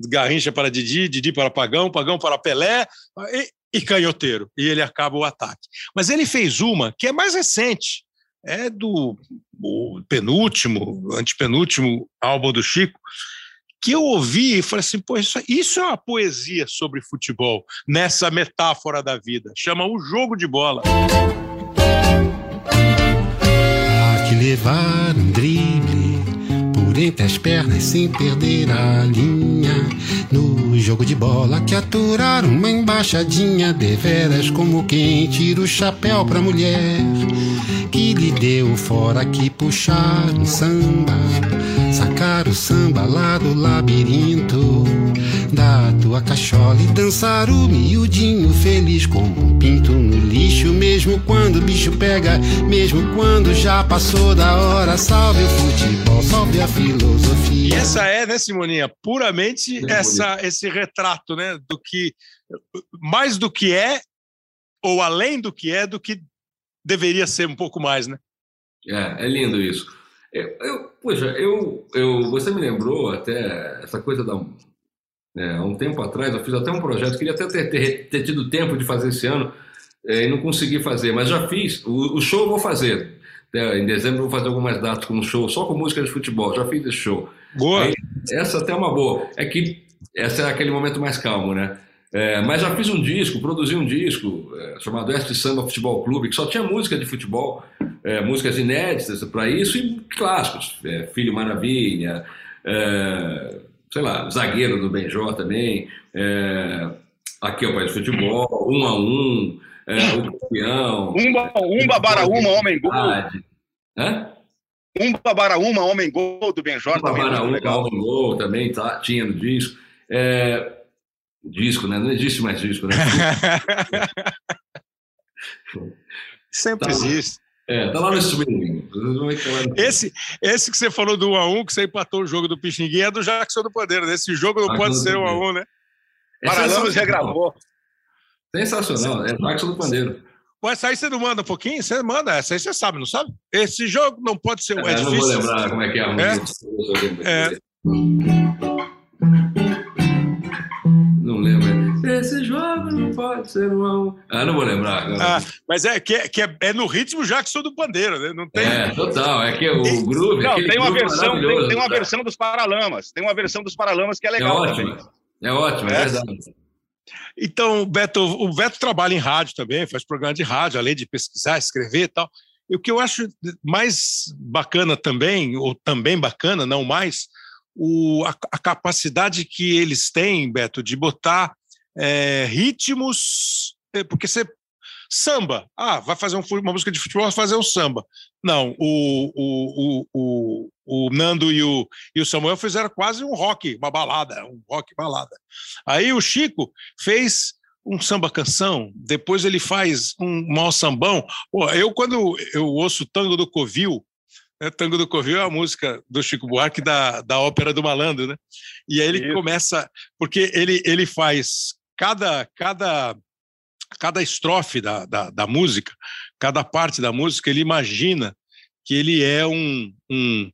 Garrincha para Didi, Didi para Pagão, Pagão para Pelé e, e Canhoteiro. E ele acaba o ataque. Mas ele fez uma que é mais recente, é do penúltimo, antepenúltimo álbum do Chico, que eu ouvi e falei assim, pô, isso, isso é uma poesia sobre futebol, nessa metáfora da vida. Chama O Jogo de Bola. Há que levar um drible entre as pernas sem perder a linha. No jogo de bola que aturar uma embaixadinha, deveras como quem tira o chapéu pra mulher que lhe deu fora que puxar um samba, sacar o samba lá do labirinto da tua cachola e dançar o miudinho feliz como um pinto no lixo, mesmo quando o bicho pega, mesmo quando já passou da hora. Salve o futebol, salve a filosofia. E essa é, né, Simoninha, puramente essa, esse retrato, né, do que mais do que é ou além do que é, do que deveria ser um pouco mais, né? É, é lindo isso. Eu, eu, poxa, eu, eu, você me lembrou até essa coisa da. É, há um tempo atrás, eu fiz até um projeto, queria até ter, ter, ter tido tempo de fazer esse ano é, e não consegui fazer, mas já fiz. O, o show eu vou fazer. É, em dezembro eu vou fazer algumas datas com um show, só com música de futebol. Já fiz esse show. Boa. Aí, essa até é uma boa. É que essa é aquele momento mais calmo, né? É, mas já fiz um disco, produzi um disco é, chamado Este Samba Futebol Clube, que só tinha música de futebol, é, músicas inéditas para isso e clássicos. É, Filho Maravilha, é, sei lá, Zagueiro do Benjó também, é, Aqui é o País do Futebol, Um a Um, O Campeão. Umba, umba Baraúma, Homem Gol. Hã? Umba Baraúma, Homem Gol do Benjó Umba também. Baraúma, Homem Gol também tá, tinha no disco. É, Disco, né? Não existe mais disco, né? Sempre Tá. existe. É, tá lá no streaming. Esse, esse que você falou do 1x1, que você empatou o jogo do Pixinguinha, é do Jackson do Poder. Esse jogo não Ah, pode não, ser não, 1x1, né? É Paralamas sensacional. regravou. Sensacional. É Jackson do Pandeiro. Pode sair, você não manda um pouquinho? Você manda, essa aí você sabe, não sabe? Esse jogo não pode ser. É, É, não vou difícil. lembrar como é que é a música. É. Lembro. Esse jogo não pode ser um a um. Ah, não vou lembrar agora. Ah, mas é que, é, que é, é no ritmo Jackson do Pandeiro, né? Não tem. É, total. É que o groove. Não, tem uma versão, tem, tem uma versão dos Paralamas. Tem uma versão dos Paralamas que é É legal ótimo. também. É ótimo, é É? verdade. Então, Beto, o Beto trabalha em rádio também, faz programa de rádio, além de pesquisar, escrever e tal. E o que eu acho mais bacana também, ou também bacana, não mais, o, a, a capacidade que eles têm, Beto, de botar é, ritmos. é, Porque você. Samba, ah, vai fazer um uma música de futebol, vai fazer um samba. Não, o, o, o, o, Nando e o, e o Samuel fizeram quase um rock, uma balada, um rock balada. Aí o Chico fez um samba canção, depois ele faz um mal sambão. Pô, eu, quando eu ouço Tango do Covil, né, Tango do Covil é a música do Chico Buarque da, da Ópera do Malandro, né? E aí ele Isso. começa, porque ele, ele faz cada, cada, cada estrofe da, da, da música, cada parte da música, ele imagina que ele é um, um,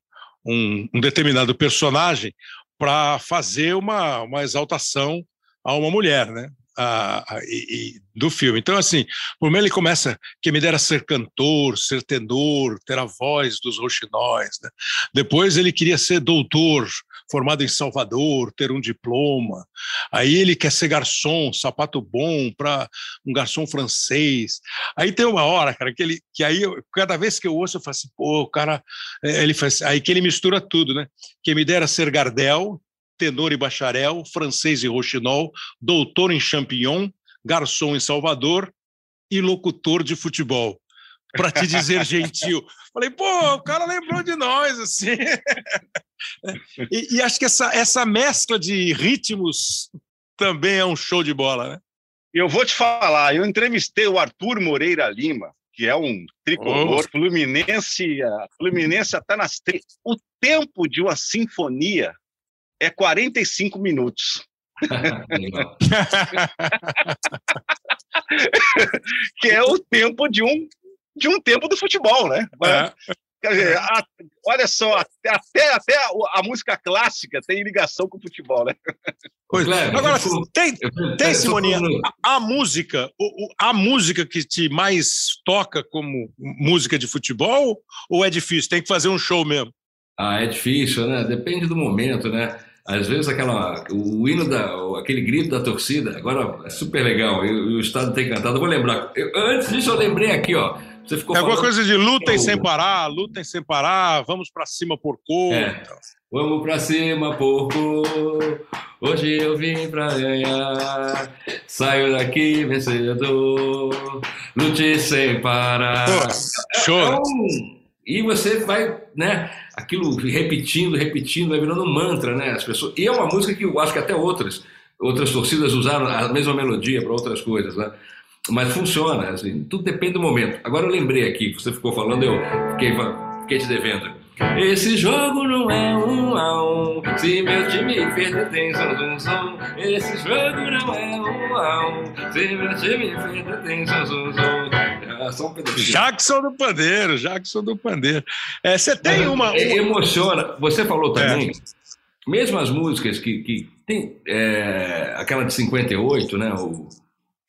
um, um determinado personagem para fazer uma, uma exaltação a uma mulher, né? A, a, e, do filme. Então, assim, por mim ele começa que me dera ser cantor, ser tenor, ter a voz dos roxinóis. Né? Depois ele queria ser doutor, formado em Salvador, ter um diploma. Aí ele quer ser garçom, sapato bom para um garçom francês. Aí tem uma hora, cara, que ele que aí eu, cada vez que eu ouço eu falo assim, pô, o cara, é, ele faz aí que ele mistura tudo, né? Que me dera ser Gardel, tenor e bacharel, francês e roxinol, doutor em champignon, garçom em Salvador e locutor de futebol para te dizer gentil. Falei, pô, o cara lembrou de nós, assim. e, e, acho que essa, essa mescla de ritmos também é um show de bola, né? Eu vou te falar, eu entrevistei o Arthur Moreira Lima, que é um tricolor oh. fluminense, a Fluminense está nas O tempo de uma sinfonia é 45 minutos. que é o tempo de um de um tempo do futebol, né? É. Quer dizer, a, olha só, até, até a música clássica tem ligação com o futebol, né? Pois é. Agora, tem, tem Simoninha, a, a música, a música que te mais toca como música de futebol ou é difícil? Tem que fazer um show mesmo? Ah, é difícil, né? Depende do momento, né? Às vezes aquela, o hino da, aquele grito da torcida, agora é super legal, e, o Estado tem cantado. Eu vou lembrar. Eu, antes disso, eu lembrei aqui, ó. Você ficou é alguma coisa de lutem sem parar, lutem sem parar, vamos para cima porco. É. Vamos para cima porco, hoje eu vim para ganhar. Saio daqui vencedor, lute sem parar. Pô, show. Então, e você vai, né, aquilo repetindo, repetindo, vai virando um mantra, né? As pessoas. E é uma música que eu acho que até outras outras torcidas usaram a mesma melodia para outras coisas, né? Mas funciona, assim, tudo depende do momento. Agora eu lembrei aqui, você ficou falando, eu fiquei, fiquei te devendo. Esse jogo não é um a um, se meu time perder tem zum. Esse jogo não é um a um, se meu time perder tem. É só um Jackson do Pandeiro, Jackson do Pandeiro. É, você tem uma, uma... Emociona, você falou também, é. mesmo as músicas que, que tem, é, aquela de 58, né, o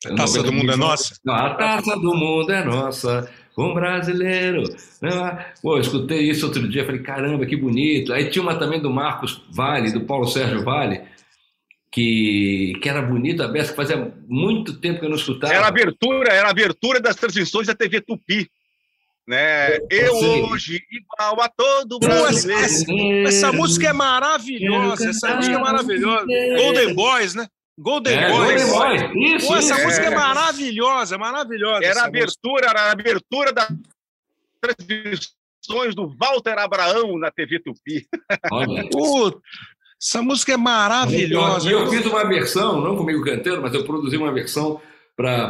a taça do mundo é nossa? Não, a taça do mundo é nossa. Um brasileiro. Né? Pô, eu escutei isso outro dia, falei, caramba, que bonito. Aí tinha uma também do Marcos Vale, do Paulo Sérgio Vale, que, que era bonita, a beça, que fazia muito tempo que eu não escutava. Era a abertura, era a abertura das transmissões da TV Tupi. Né? Eu Sim. hoje, igual a todo brasileiro. Essa, essa, música é maravilhosa, essa música é maravilhosa. Golden Boys, né? Golden é, Boys. Golden Boys. Isso, Pô, essa isso, música é. é maravilhosa, maravilhosa. Era a abertura, era a abertura das transmissões do Walter Abraão na TV Tupi. Olha. Pô, essa música é maravilhosa. E eu, eu fiz uma versão, não comigo cantando, mas eu produzi uma versão para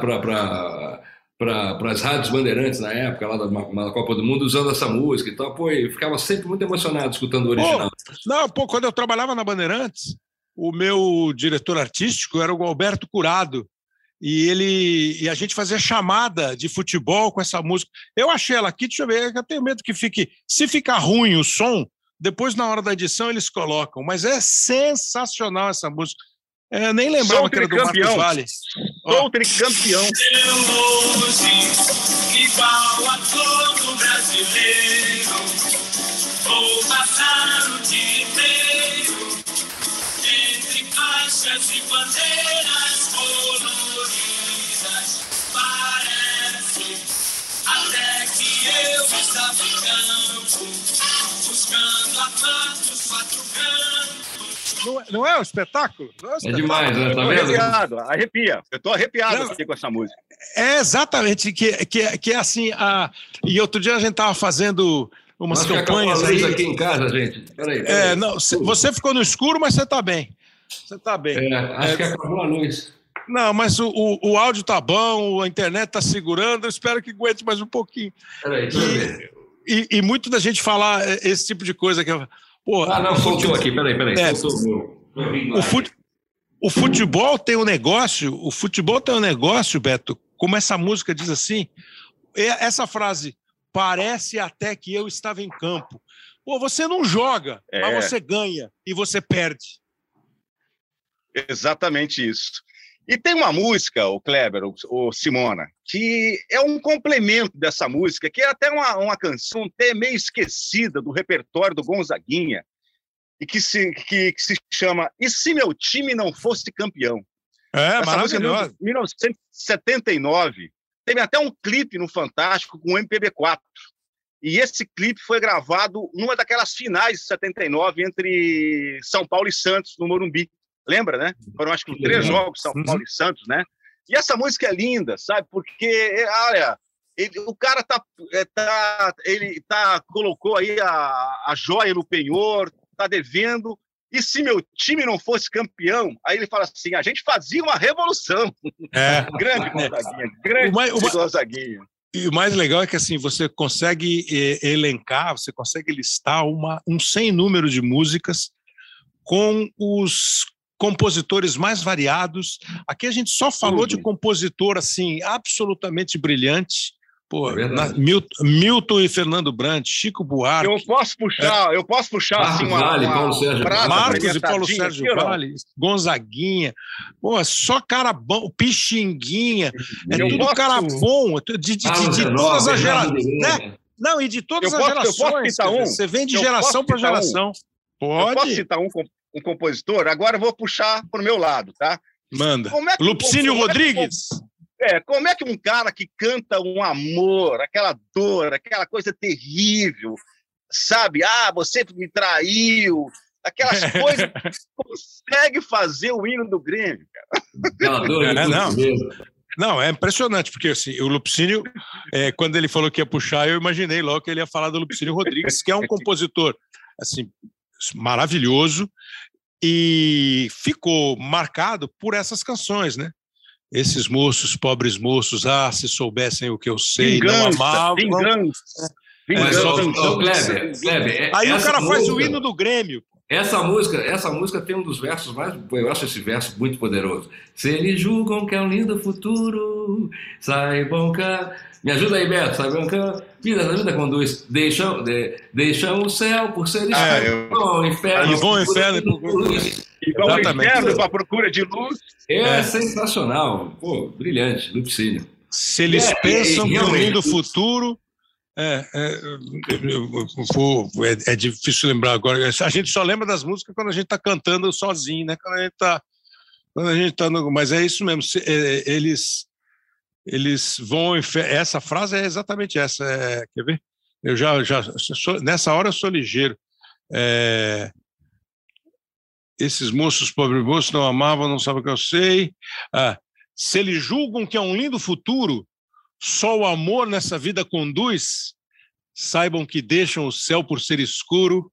para as rádios bandeirantes na época, lá da, da, Copa do Mundo, usando essa música e tal. Pô, eu ficava sempre muito emocionado escutando o original. Pô, não, pô, quando eu trabalhava na Bandeirantes, o meu diretor artístico era o Alberto Curado. E ele e a gente fazia chamada de futebol com essa música. Eu achei ela aqui, deixa eu ver, eu tenho medo que fique. Se ficar ruim o som, depois na hora da edição eles colocam. Mas é sensacional essa música. É, nem lembrava Sou que era do Marcos Vale. Sou tricampeão. Igual a todo brasileiro, vou passar o dia inteiro faixas e bandeiras coloridas. Parece até eu estava em campo, buscando a quantos quatro cantos. Não, é, não é um espetáculo? Não é, um espetáculo. é demais, né? Tá vendo? Arrepiado, arrepia. Eu tô arrepiado não, aqui com essa música. É exatamente, que, que, que é assim, a... e outro dia a gente tava fazendo umas Nós campanhas aí. aqui em casa, gente. Peraí, peraí. É, não, você ficou no escuro, mas você tá bem. Você está bem. É, acho é, que acabou a luz. Não, mas o, o, o áudio tá bom, a internet tá segurando, eu espero que aguente mais um pouquinho. Peraí, e, e, e, muito da gente falar esse tipo de coisa que Pô, ah, não, soltou aqui, peraí, peraí. É, o, fute, o futebol tem um negócio, o futebol tem um negócio, Beto, como essa música diz assim, essa frase, parece até que eu estava em campo. Pô, você não joga, é. mas você ganha e você perde. Exatamente isso. E tem uma música, o Kleber, o, Simona, que é um complemento dessa música, que é até uma, uma canção até meio esquecida do repertório do Gonzaguinha, e que se, que, que se chama E se meu time não fosse campeão? É, Essa música é de maravilhoso. 1979. Teve até um clipe no Fantástico com o MPB4. E esse clipe foi gravado numa daquelas finais de 79 entre São Paulo e Santos, no Morumbi. Lembra, né? Foram acho que três Uhum. jogos, São Paulo e Santos, né? E essa música é linda, sabe? Porque, é, olha, ele- o cara tá, é, tá, ele tá, colocou aí a, a joia no penhor, tá devendo. E se meu time não fosse campeão, aí ele fala assim: a gente fazia uma revolução. É. Grande Gonzaguinha, grande o mais- Gonzaguinha. E o mais legal é que assim você consegue eh, elencar, você consegue listar uma, um sem número de músicas com os compositores mais variados. Aqui a gente só falou de compositor assim absolutamente brilhante. Pô, É na- Milton, Milton e Fernando Brandt, Chico Buarque, Eu posso puxar, eu posso puxar Marcos assim uma, Vale, uma Paulo Sérgio brasa Marcos e Paulo Sérgio aqui. Vale, Gonzaguinha, pô, só cara bom, Pixinguinha, é Eu tudo posso- cara bom, de, de, de, de Renov, todas as gerações. Né? Não, e de todas Eu as posso- eu posso gerações. citar um? Você vem de Eu geração para citar um? geração. Eu posso Pode, citar um, um compositor? Agora eu vou puxar para o meu lado, tá? manda. Como é que Lupcínio é um Rodrigues. É, como é que um cara que canta um amor, aquela dor, aquela coisa terrível, sabe? Ah, você me traiu, aquelas coisas, consegue fazer o hino do Grêmio, cara. De É, não. Não, é impressionante, porque assim, o Lupcínio, é, quando ele falou que ia puxar, eu imaginei logo que ele ia falar do Lupcínio Rodrigues, que é um compositor assim, maravilhoso e ficou marcado por essas canções, né? Esses moços, pobres moços, ah, se soubessem o que eu sei, não amavam. vingança. Mas, ô, tem- ô, Kleber, Kleber, é- Aí o cara faz o música- hino do Grêmio. Essa música, essa música tem um dos versos mais. Eu acho esse verso muito poderoso. Se eles julgam que é um lindo futuro, saibam que. Me ajuda aí, Beto, saibam que. Vida da vida conduz. Deixam, de, deixam o céu por ser Ah, eu- ao inferno. E vão ao por inferno procura por- de luz. E vão ao Exatamente. inferno para procura de luz. É, É. sensacional. Pô, brilhante, Lupicínio. Se eles É, pensam e que o lindo futuro. É, é, é- é difícil lembrar agora. A gente só lembra das músicas quando a gente está cantando sozinho, né? Quando a gente está. Quando a gente tá no, mas é isso mesmo. se- é, eles, eles vão. Essa frase é exatamente essa. é, quer ver? Eu já, já sou- nessa hora eu sou ligeiro. É, esses moços, pobres moços, não amavam, não sabem o que eu sei. Ah, se eles julgam que é um lindo futuro, só o amor nessa vida conduz, saibam que deixam o céu por ser escuro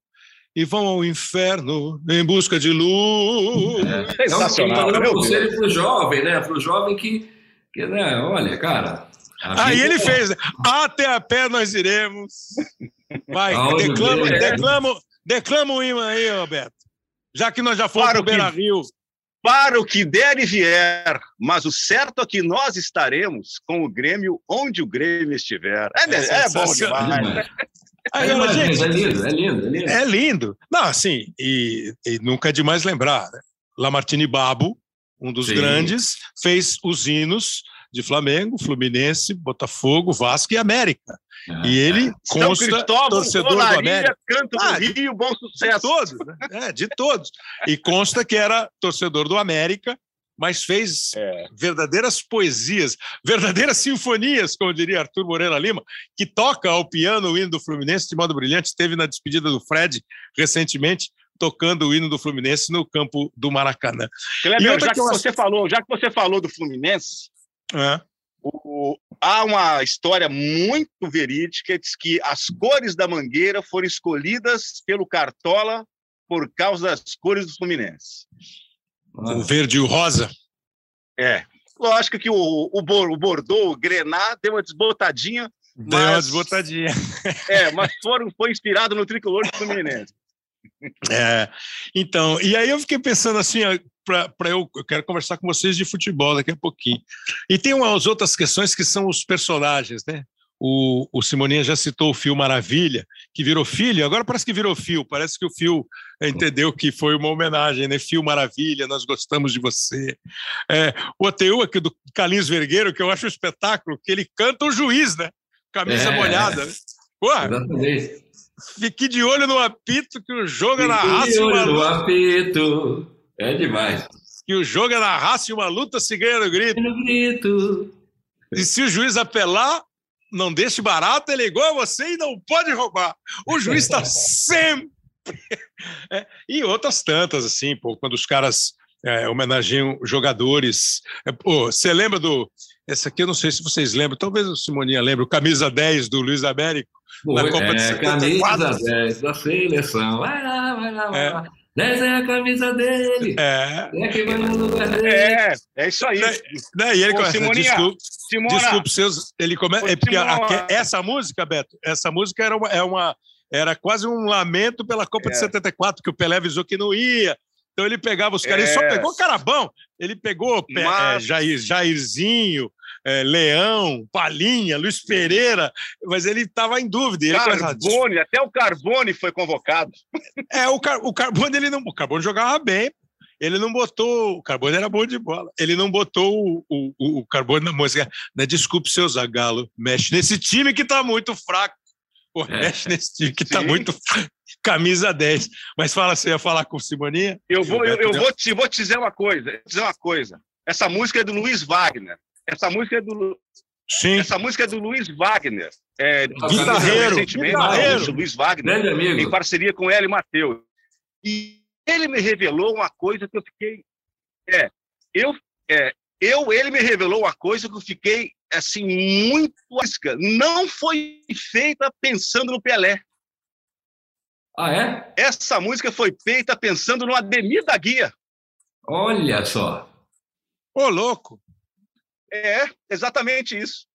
e vão ao inferno em busca de luz. É um Sensacional, um meu conselho Deus. pro jovem, né? Pro jovem que, que né? olha, cara. Aí ele é- fez, né? até a pé nós iremos. Vai, Aonde declama, vier. declama, declama um imã aí, Roberto. Já que nós já fomos Claro para o Beira Rio. Para o que der e vier, mas o certo é que nós estaremos com o Grêmio onde o Grêmio estiver. É, É é bom demais. Aí, É, mas, gente, é lindo, é lindo, é lindo. É lindo. Não, assim, e, e nunca é demais lembrar, né? Lamartine Babo, um dos Sim. grandes, fez os hinos de Flamengo, Fluminense, Botafogo, Vasco e América. Ah, E ele consta Cristóvão, torcedor do América. Canto Ah, do Rio, bom De sucesso. todos, né? É, de todos. E consta que era torcedor do América, mas fez É. verdadeiras poesias, verdadeiras sinfonias, como diria Arthur Moreira Lima, que toca ao piano o hino do Fluminense de modo brilhante. Esteve na despedida do Fred recentemente, tocando o hino do Fluminense no campo do Maracanã. Outra já que que você falou, já que você falou do Fluminense, É. o- há uma história muito verídica diz que as cores da Mangueira foram escolhidas pelo Cartola por causa das cores do Fluminense. O verde e o rosa. É. Lógico que o, o, o Bordeaux, o Grená, deu uma desbotadinha, Deu uma Mas- desbotadinha. é, mas foram, foi inspirado no tricolor do Fluminense. É, então, e aí eu fiquei pensando assim, para eu, eu quero conversar com vocês de futebol daqui a pouquinho. E tem umas outras questões que são os personagens, né? O, o Simoninha já citou o Fio Maravilha, que virou filho, agora parece que virou Fio, parece que o Fio entendeu que foi uma homenagem, né? Fio Maravilha, nós gostamos de você. É, o ATU aqui do Carlinhos Vergueiro, que eu acho um espetáculo, que ele canta o juiz, né? Camisa É. molhada. Né? Porra, exatamente. Fique de olho no apito que o jogo é na Fique de raça e uma olho no luta. apito. É demais. Que o jogo é na raça e uma luta se ganha no grito. No grito. E se o juiz apelar, não deixe barato, ele é igual a você e não pode roubar. O juiz está sempre. É, e outras tantas, assim, pô, quando os caras é, homenageiam jogadores. É, pô, você lembra do. Essa aqui eu não sei se vocês lembram, talvez o Simoninha lembre, o camisa 10 do Luiz Américo. Na Foi, Copa de é, 74. camisa 10 da seleção. Vai lá, vai lá, vai É. lá. 10 é a camisa dele. É, É quem vai no lugar dele. É, é isso aí. né? E ele Ô, começa, Simoninha, desculpe, Simona, desculpe seus. Ele começa. É porque a- a- essa música, Beto, essa música era uma, é uma. Era quase um lamento pela Copa de É. 74, que o Pelé avisou que não ia. Então ele pegava os caras, ele só É. pegou carabão. Ele pegou Pe- Mas- é, Jair, Jairzinho, é, Leão, Palinha, Luiz Pereira, mas ele estava em dúvida. Ele Carbone, até o Carbone foi convocado. é, o, Car o Carbone, ele não. O Carbone jogava bem. Ele não botou. O Carbone era bom de bola. Ele não botou o, o, o- Carbone na música. Né? Desculpe, seu Zagalo. Mexe nesse time que tá muito fraco. Pô, É. mexe nesse time que tá Sim. muito fraco. Camisa 10. Mas fala, você ia falar com o Simoninha? Eu vou, eu, eu vou, te, vou te dizer uma coisa. te dizer uma coisa. Essa música é do Luiz Wagner. Essa música é do, Sim. essa música é do Luiz Wagner. É, Guitarreiro, recentemente, guitarreiro. Luiz Wagner, em parceria com Hélio Matheus. E ele me revelou uma coisa que eu fiquei. É, eu, é, eu, ele me revelou uma coisa que eu fiquei assim muito. Não foi feita pensando no Pelé. Ah, é? Essa música foi feita pensando no Ademir da Guia. Olha só. Ô, louco. É, exatamente isso.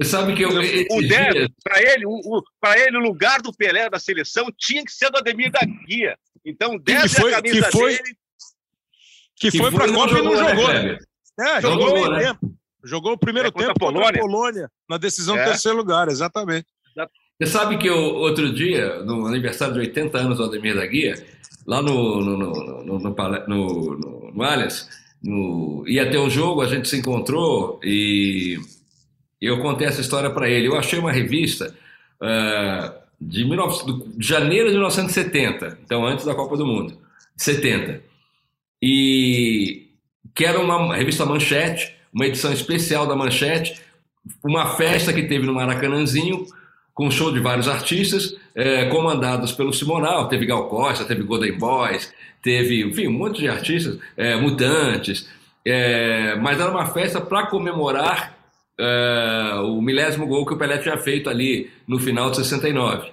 Você sabe que eu. O esses 10, dias- para ele, o, o- pra ele, o lugar do Pelé da seleção tinha que ser do Ademir da Guia. Então, 10 foi- é a camisa que foi- dele. Que, que foi pra e Copa e não né, jogou. né? É, jogou, jogou, meio né? tempo. Jogou o primeiro É, contra tempo a contra a Polônia. Polônia, na decisão do É. terceiro lugar, exatamente. Você sabe que eu, outro dia, no aniversário de 80 anos do Ademir da Guia, lá no, no, no, no, no, Pala- no, no, no Allianz, no, ia ter um jogo, a gente se encontrou e eu contei essa história para ele. Eu achei uma revista ah, de, 19 do- de janeiro de 1970, então antes da Copa do Mundo, 70. E que era uma revista Manchete, uma edição especial da Manchete, uma festa que teve no Maracanãzinho, com show de vários artistas, eh, comandados pelo Simonal. Teve Gal Costa, teve Golden Boys, teve, enfim, um monte de artistas, eh, mutantes. eh, mas era uma festa para comemorar eh, o milésimo gol que o Pelé tinha feito ali no final de 69.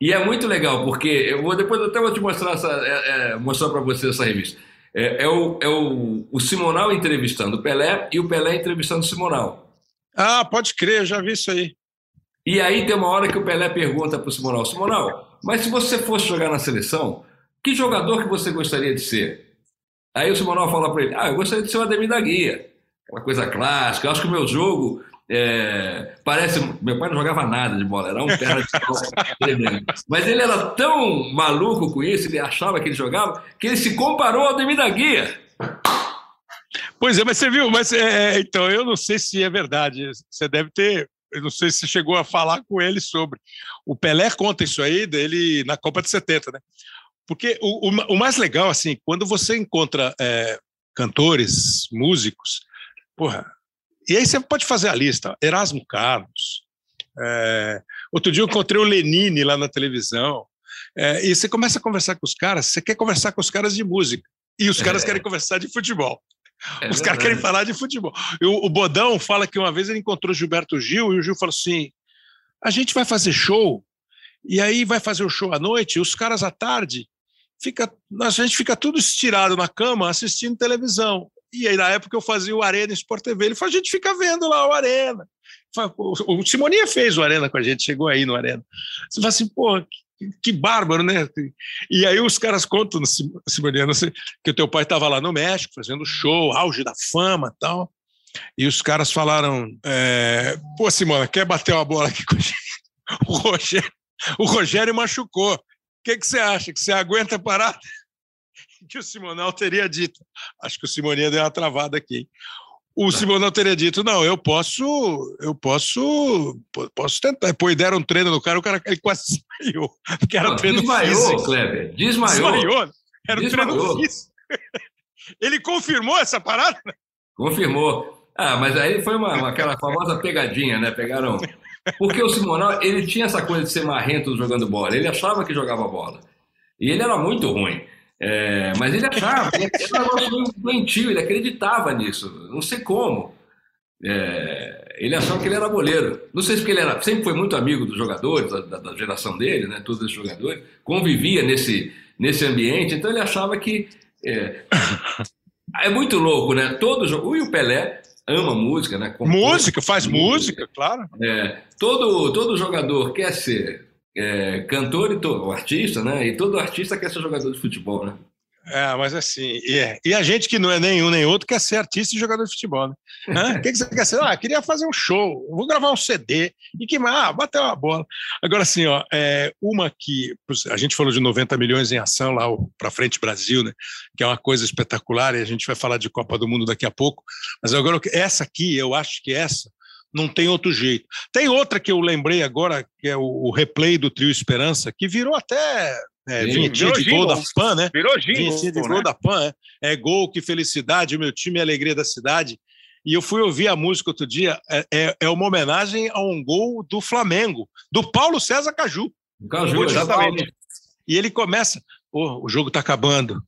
E é muito legal, porque eu vou depois até vou te mostrar essa, é, é, mostrar para você essa revista. É, é o, é o, o Simonal entrevistando o Pelé e o Pelé entrevistando o Simonal. Ah, pode crer, eu já vi isso aí. E aí tem uma hora que o Pelé pergunta para o Simonal, Simonal, mas se você fosse jogar na seleção, que jogador que você gostaria de ser? Aí o Simonal fala para ele, ah, eu gostaria de ser o Ademir da Guia. Aquela coisa clássica, eu acho que o meu jogo é, parece... Meu pai não jogava nada de bola, era um perna de tremendo. Mas ele era tão maluco com isso, ele achava que ele jogava, que ele se comparou ao Ademir da Guia. Pois é, mas você viu, mas é, então eu não sei se é verdade. Você deve ter, eu não sei se chegou a falar com ele sobre. O Pelé conta isso aí dele na Copa de 70, né? Porque o, o, o mais legal, assim, quando você encontra é, cantores, músicos, porra, e aí você pode fazer a lista, Erasmo Carlos. é, outro dia eu encontrei o Lenine lá na televisão. é, e você começa a conversar com os caras, você quer conversar com os caras de música. E os caras É. querem conversar de futebol. É Os caras querem falar de futebol. O, o Bodão fala que uma vez ele encontrou Gilberto Gil e o Gil falou assim: a gente vai fazer show, e aí vai fazer o show à noite, e os caras à tarde, fica, a gente fica tudo estirado na cama assistindo televisão. E aí, na época, eu fazia o Arena Sport TV. Ele falou: a gente fica vendo lá o Arena. O Simoninha fez o Arena com a gente, chegou aí no Arena. Você fala assim, pô, que, bárbaro, né? E aí os caras contam, no Sim- Simoninha, não sei, que o teu pai estava lá no México fazendo show, auge da fama tal. E os caras falaram: é, pô, Simona, quer bater uma bola aqui com a gente? O Rogério, o Rogério machucou. O que, que você acha? Que você aguenta parar? Que o Simonal teria dito. Acho que o Simoninha deu uma travada aqui. hein? O Simonal teria dito: não, eu posso, eu posso, po- posso tentar. E deram um treino no cara, o cara ele quase desmaiou. Porque era Não, treino desmaiou, físico. Kleber. Desmaiou. Desmaiou. Era um treino Desmaiou. físico. Ele confirmou essa parada? Confirmou. Ah, mas aí foi uma, uma- aquela famosa pegadinha, né? Pegaram. Porque o Simonal, ele tinha essa coisa de ser marrento jogando bola. Ele achava que jogava bola. E ele era muito ruim. É, mas ele achava, ele era um negócio doentio, ele acreditava nisso. Não sei como. É, ele achava que ele era goleiro. Não sei se porque ele era, sempre foi muito amigo dos jogadores, da, da- geração dele, né? Todos esses jogadores, convivia nesse, nesse ambiente, então ele achava que. É, é muito louco, né? Todo jogo. E o Pelé ama música, né? Compõe Música, faz música, claro. é, todo, todo jogador quer ser é, cantor e todo, artista, né? E todo artista quer ser jogador de futebol, né? É, mas assim, e, é- e a gente que não é nenhum nem outro quer ser artista e jogador de futebol, né? O que, que você quer ser? Ah, queria fazer um show, vou gravar um CD, e que mais? Ah, bater uma bola. Agora, assim, ó, é, uma que a gente falou de 90 milhões em ação lá para frente Brasil, né? Que é uma coisa espetacular, e a gente vai falar de Copa do Mundo daqui a pouco. Mas agora, essa aqui, eu acho que essa não tem outro jeito. Tem outra que eu lembrei agora, que é o, replay do Trio Esperança, que virou até é, vinhetinha virou de gol da. PAN, né? Virou Vinhetinha de jingle, gol né? da PAN, é. É gol, que felicidade, meu time é a alegria da cidade. E eu fui ouvir a música outro dia, é, é, é uma homenagem a um gol do Flamengo, do Paulo César Caju. Caju, exatamente. E ele começa: "Ô, o jogo está acabando,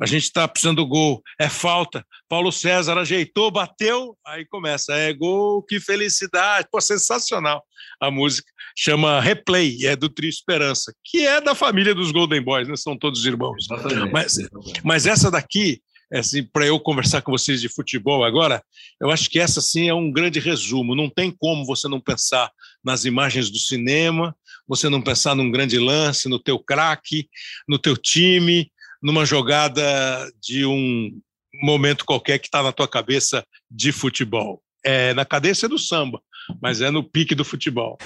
a gente está precisando do gol, é falta. Paulo César ajeitou, bateu, aí começa: é gol, que felicidade. Pô, sensacional a música. Chama Replay, é do Trio Esperança, que é da família dos Golden Boys, né? São todos irmãos. Exatamente. Mas- Mas essa daqui, assim, para eu conversar com vocês de futebol agora, eu acho que essa sim é um grande resumo. Não tem como você não pensar nas imagens do cinema, você não pensar num grande lance, no teu craque, no teu time, numa jogada de um momento qualquer que está na tua cabeça de futebol. É na cadência do samba, mas é no pique do futebol.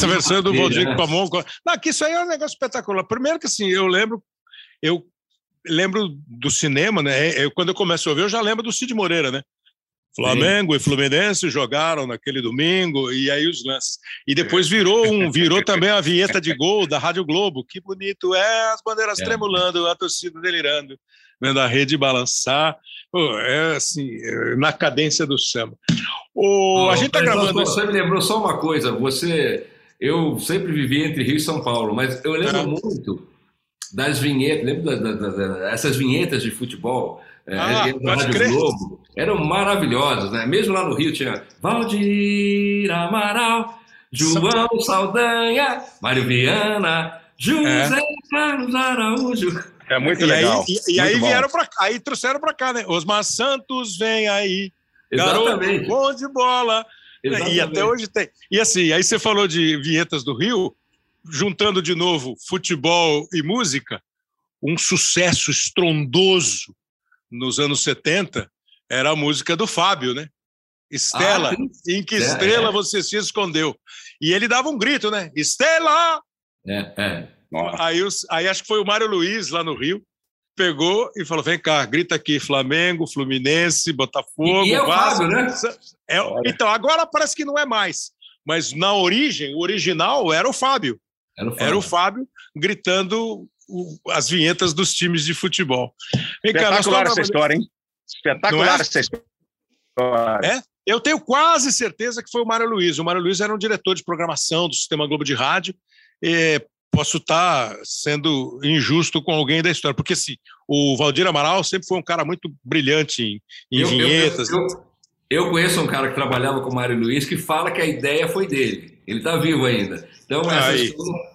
Essa versão é do Valdir né? Pamon. Não, que isso aí é um negócio espetacular. Primeiro que assim, eu lembro, eu lembro do cinema, né? Eu, quando eu começo a ouvir, eu já lembro do Cid Moreira, né? Flamengo e Fluminense jogaram naquele domingo e aí os lances. E depois virou um, virou também a vinheta de gol da Rádio Globo. Que bonito é as bandeiras É. tremulando, a torcida delirando, vendo a rede balançar. Pô, é assim, é na cadência do samba. O, a gente tá gravando Você me lembrou só uma coisa. Você, eu sempre vivi entre Rio e São Paulo, mas eu lembro É. muito das vinhetas. Lembro da- da- da- da- essas vinhetas de futebol. é, Ah, da Rádio crer. Globo eram maravilhosas, né? Mesmo lá no Rio tinha Valdir Amaral, João Saldanha, Mário Viana, José Carlos Araújo. É muito e legal. Aí, e, e aí bom. vieram para cá, aí trouxeram para cá, né? Osmar Santos vem aí, garoto Exatamente. bom de bola. E exatamente. até hoje tem. E assim, aí você falou de vinhetas do Rio, juntando de novo futebol e música, um sucesso estrondoso nos anos 70 era a música do Fábio, né? Estela, Ah, em que É, estrela é. você se escondeu? E ele dava um grito, né? Estela! É, é. Aí, os- aí acho que foi o Mário Luiz, lá no Rio, pegou e falou: vem cá, grita aqui, Flamengo, Fluminense, Botafogo, E é o Vasco. Fábio, né? É, então, agora parece que não é mais. Mas na origem, o original era o Fábio. Era o Era o Fábio. Fábio gritando o- as vinhetas dos times de futebol. Vem cá, Espetacular estamos essa história, hein? Espetacular é? essa história. É? Eu tenho quase certeza que foi o Mário Luiz. O Mário Luiz era um diretor de programação do Sistema Globo de Rádio. E posso estar sendo injusto com alguém da história, porque assim, o Valdir Amaral sempre foi um cara muito brilhante em, em Eu- vinhetas. Eu, eu- eu conheço um cara que trabalhava com o Mário Luiz que fala que a ideia foi dele. Ele está vivo ainda. Então, essa história-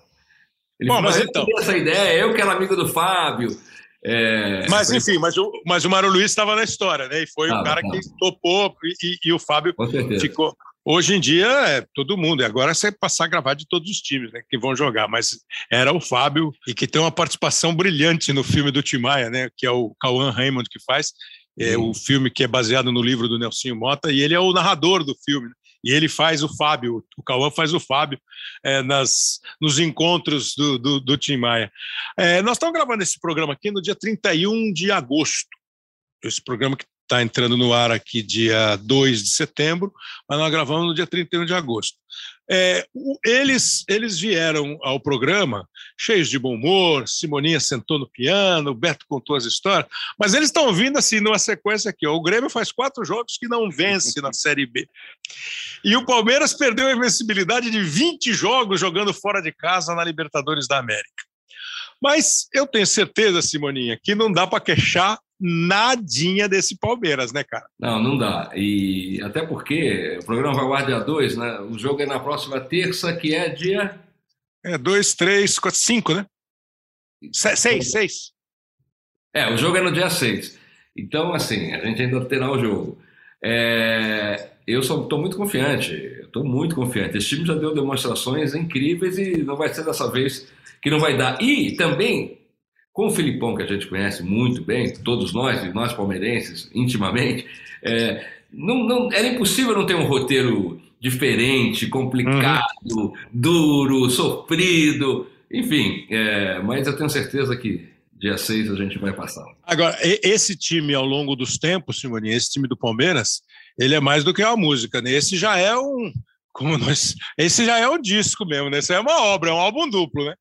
ele Bom, mas "Eu então- essa ideia, eu que era amigo do Fábio. É, Mas enfim, mas o, mas o Mário Luiz estava na história, né? E foi o cara que topou, e, e- e o Fábio ficou. Hoje em dia é todo mundo, e agora você passar a gravar de todos os times né, que vão jogar, mas era o Fábio, e que tem uma participação brilhante no filme do Tim Maia, né, que é o Cauã Raymond que faz, é o filme que é baseado no livro do Nelsinho Mota, e ele é o narrador do filme. Né? E ele faz o Fábio, o Cauã faz o Fábio é, nas, nos encontros do, do, do Tim Maia. É, nós estamos gravando esse programa aqui no dia 31 de agosto. Esse programa que está entrando no ar aqui dia 2 de setembro, mas nós gravamos no dia 31 de agosto. É, eles, eles vieram ao programa cheios de bom humor, Simoninha sentou no piano, o Beto contou as histórias, mas eles estão vindo assim numa sequência aqui. Ó, o Grêmio faz quatro jogos que não vence na Série B. E o Palmeiras perdeu a invencibilidade de 20 jogos jogando fora de casa na Libertadores da América. Mas eu tenho certeza, Simoninha, que não dá para queixar nadinha desse Palmeiras, né, cara? Não, não dá. E até porque o programa vai ao ar dia 2, né? O jogo é na próxima terça, que é dia. É 2, 3, 4, 5, né? 6, 6. É, o jogo é no dia 6. Então, assim, a gente ainda terá o jogo. É, eu estou muito confiante, estou muito confiante. Esse time já deu demonstrações incríveis e não vai ser dessa vez que não vai dar. E também com o Filipão, que a gente conhece muito bem, todos nós, e nós palmeirenses, intimamente, é, não, não, era impossível não ter um roteiro diferente, complicado, uhum. duro, sofrido, enfim. É, mas eu tenho certeza que dia 6 a gente vai passar. Agora, esse time ao longo dos tempos, Simoninha, esse time do Palmeiras, ele é mais do que uma música, né? Esse já é um. Como nós, esse já é um disco mesmo, né? Esse é uma obra, é um álbum duplo, né?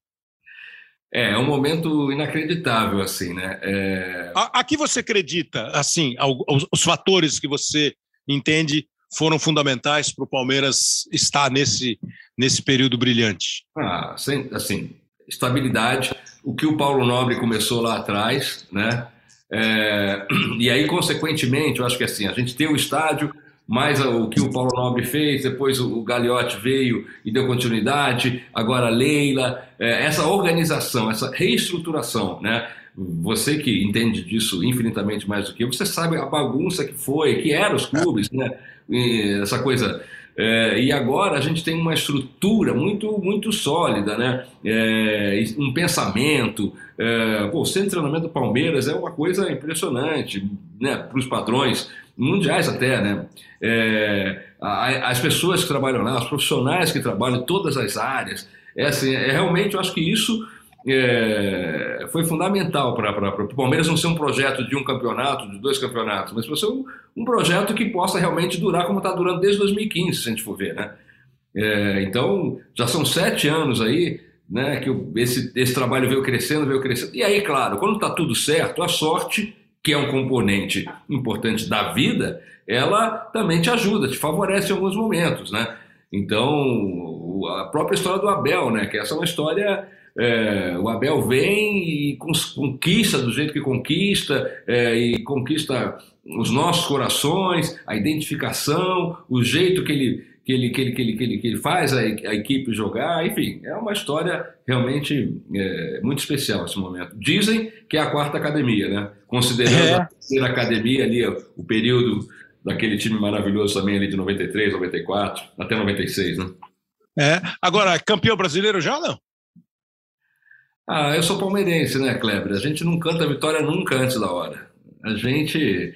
É, é um momento inacreditável, assim, né? É... A, a que você acredita, assim, os, os fatores que você entende foram fundamentais para o Palmeiras estar nesse, nesse período brilhante? Ah, assim, estabilidade, o que o Paulo Nobre começou lá atrás, né? É, e aí, consequentemente, eu acho que assim, a gente tem o estádio, mais o que o Paulo Nobre fez, depois o Gagliotti veio e deu continuidade, agora a Leila, é, essa organização, essa reestruturação, né? Você que entende disso infinitamente mais do que eu, você sabe a bagunça que foi, que eram os clubes, né? Essa coisa. É, e agora a gente tem uma estrutura muito muito sólida, né? É, um pensamento. Pô, o centro de treinamento do Palmeiras é uma coisa impressionante, né? Para os padrões mundiais até, né? É, as pessoas que trabalham lá, os profissionais que trabalham em todas as áreas, é assim, é, realmente eu acho que isso é, foi fundamental para o Palmeiras não ser um projeto de um campeonato, de dois campeonatos, mas para ser um, um, projeto que possa realmente durar como está durando desde 2015, se a gente for ver, né? É, então, já são sete anos aí, né, que esse, esse trabalho veio crescendo, veio crescendo. E aí, claro, quando está tudo certo, a sorte que é um componente importante da vida, ela também te ajuda, te favorece em alguns momentos, né? Então, a própria história do Abel, né? Que essa é uma história. É, o Abel vem e conquista do jeito que conquista, é, e conquista os nossos corações, a identificação, o jeito que ele que ele, que ele, que ele, que ele, que ele faz a, a equipe jogar, enfim, é uma história realmente é, muito especial esse momento. Dizem que é a quarta academia, né? Considerando é. a terceira academia ali, o período daquele time maravilhoso também ali de 93, 94, até 96, né? É. Agora, campeão brasileiro já não? Ah, eu sou palmeirense, né, Kleber? A gente não canta vitória nunca antes da hora. A gente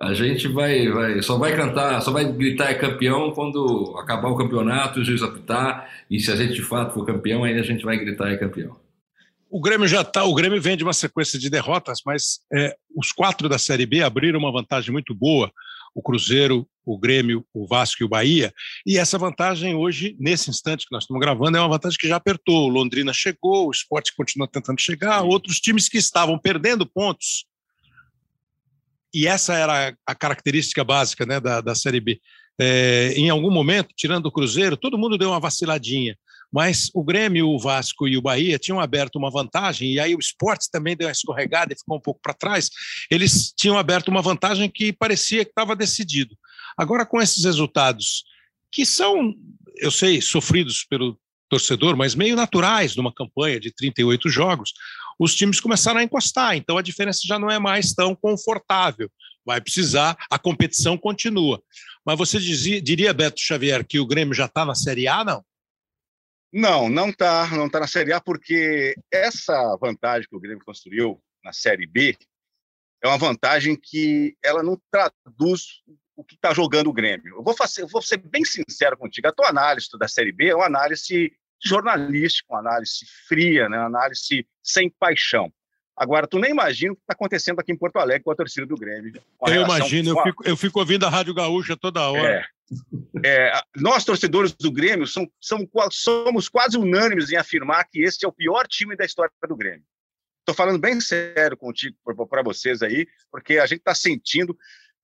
a gente vai, vai, só vai cantar, só vai gritar é campeão quando acabar o campeonato, o juiz apitar, e se a gente de fato for campeão, aí a gente vai gritar é campeão. O Grêmio já está, o Grêmio vem de uma sequência de derrotas, mas é, os quatro da Série B abriram uma vantagem muito boa. O Cruzeiro, o Grêmio, o Vasco e o Bahia. E essa vantagem hoje, nesse instante que nós estamos gravando, é uma vantagem que já apertou. O Londrina chegou, o Sport continua tentando chegar, outros times que estavam perdendo pontos e essa era a característica básica né, da, da Série B. É, em algum momento, tirando o Cruzeiro, todo mundo deu uma vaciladinha, mas o Grêmio, o Vasco e o Bahia tinham aberto uma vantagem, e aí o Esportes também deu uma escorregada e ficou um pouco para trás. Eles tinham aberto uma vantagem que parecia que estava decidido. Agora, com esses resultados, que são, eu sei, sofridos pelo torcedor, mas meio naturais numa campanha de 38 jogos, os times começaram a encostar, então a diferença já não é mais tão confortável. Vai precisar, a competição continua. Mas você dizia, diria, Beto Xavier, que o Grêmio já está na Série A, não? Não, não está não tá na Série A, porque essa vantagem que o Grêmio construiu na Série B é uma vantagem que ela não traduz o que está jogando o Grêmio. Eu vou, fazer, eu vou ser bem sincero contigo. A tua análise da Série B é uma análise jornalística, uma análise fria, né? uma análise sem paixão. Agora, tu nem imagina o que está acontecendo aqui em Porto Alegre com a torcida do Grêmio. Eu imagino, eu fico, eu fico ouvindo a Rádio Gaúcha toda hora. É, é, nós, torcedores do Grêmio, são, são, somos quase unânimes em afirmar que este é o pior time da história do Grêmio. Estou falando bem sério contigo, para vocês aí, porque a gente está sentindo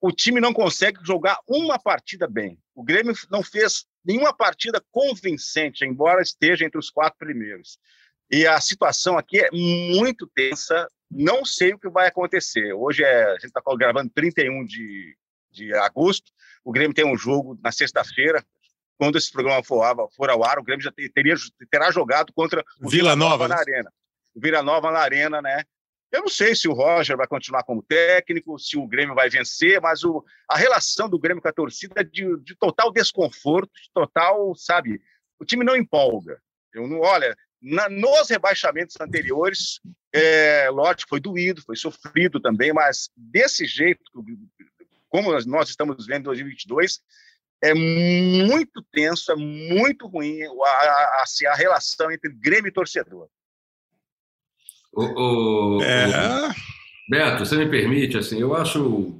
o time não consegue jogar uma partida bem. O Grêmio não fez nenhuma partida convincente, embora esteja entre os quatro primeiros. E a situação aqui é muito tensa. Não sei o que vai acontecer. Hoje é, a gente está gravando 31 de, de agosto. O Grêmio tem um jogo na sexta-feira. Quando esse programa for, for ao ar, o Grêmio já teria, terá jogado contra o Vila, Vila Nova, Nova na Arena. O Vila Nova na Arena, né? Eu não sei se o Roger vai continuar como técnico, se o Grêmio vai vencer, mas o, a relação do Grêmio com a torcida é de, de total desconforto, de total, sabe? O time não empolga. Eu não, olha, na, nos rebaixamentos anteriores, é, lógico, foi doído, foi sofrido também, mas desse jeito, como nós estamos vendo em 2022, é muito tenso, é muito ruim a, a, assim, a relação entre Grêmio e torcedor. O, o, é... o, Beto, você me permite, assim, eu acho.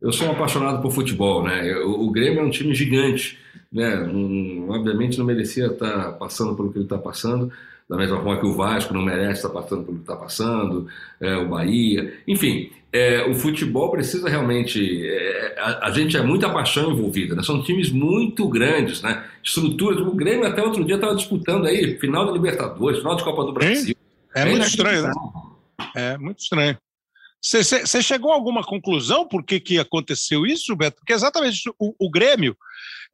Eu sou um apaixonado por futebol, né? O, Grêmio é um time gigante, né? Um, obviamente não merecia estar passando pelo que ele está passando, da mesma forma que o Vasco não merece estar passando pelo que está passando, é, o Bahia, enfim. É, o futebol precisa realmente. É, a, a, gente é muita paixão envolvida, né? são times muito grandes, né? Estruturas. O Grêmio até outro dia estava disputando aí final da Libertadores, final de Copa do Brasil. É, é muito estranho, né? É muito estranho. Você chegou a alguma conclusão por que, que aconteceu isso, Beto? Porque exatamente o, o Grêmio,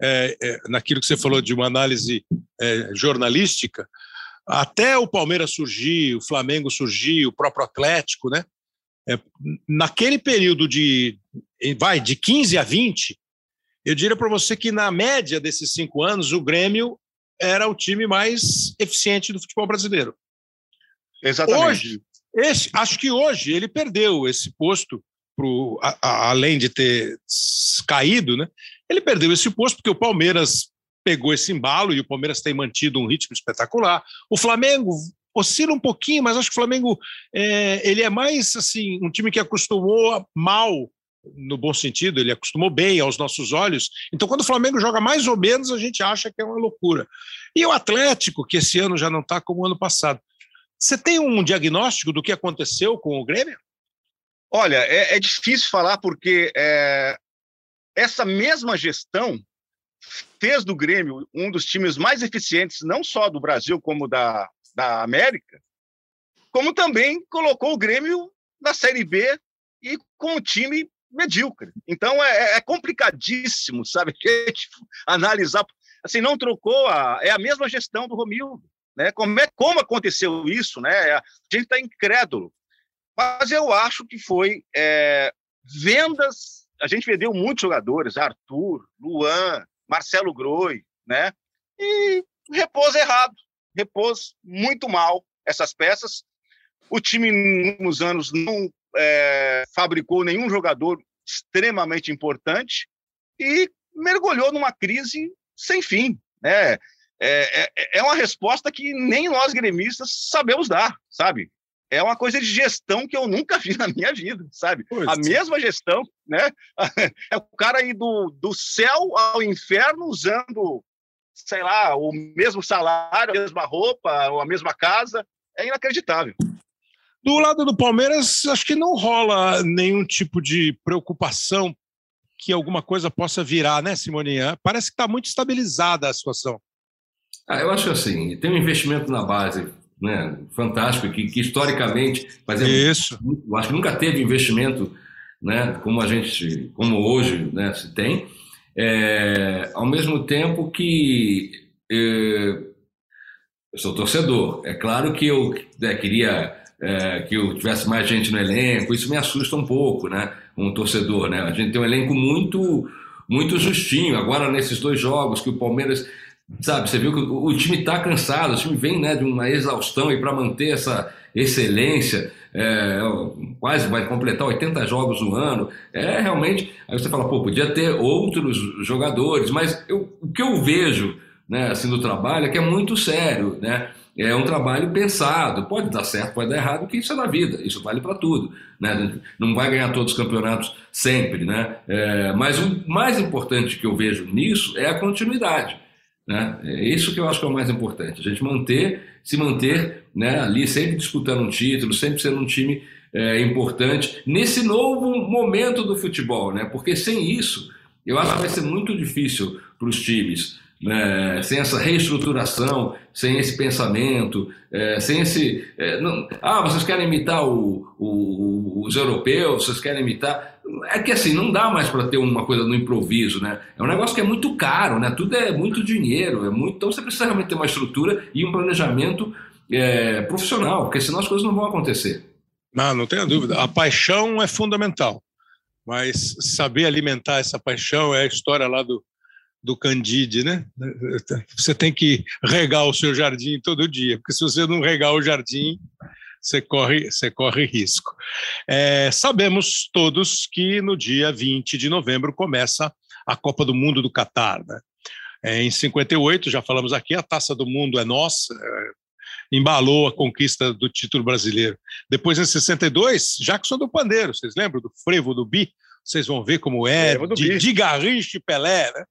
é, é, naquilo que você falou de uma análise é, jornalística, até o Palmeiras surgir, o Flamengo surgir, o próprio Atlético, né? É, naquele período de, vai, de 15 a 20, eu diria para você que na média desses cinco anos, o Grêmio era o time mais eficiente do futebol brasileiro. Exatamente. Hoje, esse, acho que hoje ele perdeu esse posto, pro, a, a, além de ter caído, né? Ele perdeu esse posto porque o Palmeiras pegou esse embalo e o Palmeiras tem mantido um ritmo espetacular. O Flamengo oscila um pouquinho, mas acho que o Flamengo é, ele é mais assim um time que acostumou mal no bom sentido, ele acostumou bem aos nossos olhos. Então, quando o Flamengo joga mais ou menos, a gente acha que é uma loucura. E o Atlético, que esse ano já não está como o ano passado. Você tem um diagnóstico do que aconteceu com o Grêmio? Olha, é, é difícil falar porque é, essa mesma gestão fez do Grêmio um dos times mais eficientes, não só do Brasil, como da, da América, como também colocou o Grêmio na Série B e com um time medíocre. Então é, é complicadíssimo, sabe, analisar. Assim, não trocou a. É a mesma gestão do Romildo. Né? Como, é, como aconteceu isso? Né? A gente está incrédulo. Mas eu acho que foi é, vendas. A gente vendeu muitos jogadores, Arthur, Luan, Marcelo Groi, né? E repôs errado, repôs muito mal essas peças. O time, nos anos, não é, fabricou nenhum jogador extremamente importante e mergulhou numa crise sem fim. Né? É, é, é uma resposta que nem nós gremistas sabemos dar, sabe? É uma coisa de gestão que eu nunca vi na minha vida, sabe? Pois a mesma gestão, né? É o cara ir do, do céu ao inferno usando, sei lá, o mesmo salário, a mesma roupa, a mesma casa. É inacreditável. Do lado do Palmeiras, acho que não rola nenhum tipo de preocupação que alguma coisa possa virar, né, Simoninha? Parece que está muito estabilizada a situação. Ah, eu acho assim, tem um investimento na base né, fantástico, que, que historicamente, mas é, Isso. eu acho que nunca teve investimento né, como a gente, como hoje né, se tem, é, ao mesmo tempo que é, eu sou torcedor. É claro que eu né, queria é, que eu tivesse mais gente no elenco, isso me assusta um pouco, né? Um torcedor, né? A gente tem um elenco muito muito justinho. Agora, nesses dois jogos que o Palmeiras, sabe, você viu que o, time está cansado, o time vem né, de uma exaustão e para manter essa excelência, é, quase vai completar 80 jogos no ano, é realmente. Aí você fala, pô, podia ter outros jogadores, mas eu, o que eu vejo né, assim, do trabalho é que é muito sério, né? É um trabalho pensado, pode dar certo, pode dar errado, que isso é da vida, isso vale para tudo. Né? Não vai ganhar todos os campeonatos sempre, né? É, mas o mais importante que eu vejo nisso é a continuidade. Né? É isso que eu acho que é o mais importante, a gente manter, se manter né, ali sempre disputando um título, sempre sendo um time é, importante nesse novo momento do futebol, né? porque sem isso eu acho que vai ser muito difícil para os times né, sem essa reestruturação, sem esse pensamento, é, sem esse. É, não, ah, vocês querem imitar o, o, os europeus, vocês querem imitar. É que assim, não dá mais para ter uma coisa no improviso, né? É um negócio que é muito caro, né? Tudo é muito dinheiro, é muito. Então você precisa realmente ter uma estrutura e um planejamento é, profissional, porque senão as coisas não vão acontecer. Não, não tenha dúvida. A paixão é fundamental, mas saber alimentar essa paixão é a história lá do do Candide, né? Você tem que regar o seu jardim todo dia, porque se você não regar o jardim, você corre, você corre risco. É, sabemos todos que no dia 20 de novembro começa a Copa do Mundo do Catar. Né? É, em 58, já falamos aqui, a Taça do Mundo é nossa, é, embalou a conquista do título brasileiro. Depois, em 62, Jackson do Pandeiro, vocês lembram do frevo do Bi? Vocês vão ver como é, de, de Garrincha e Pelé, né?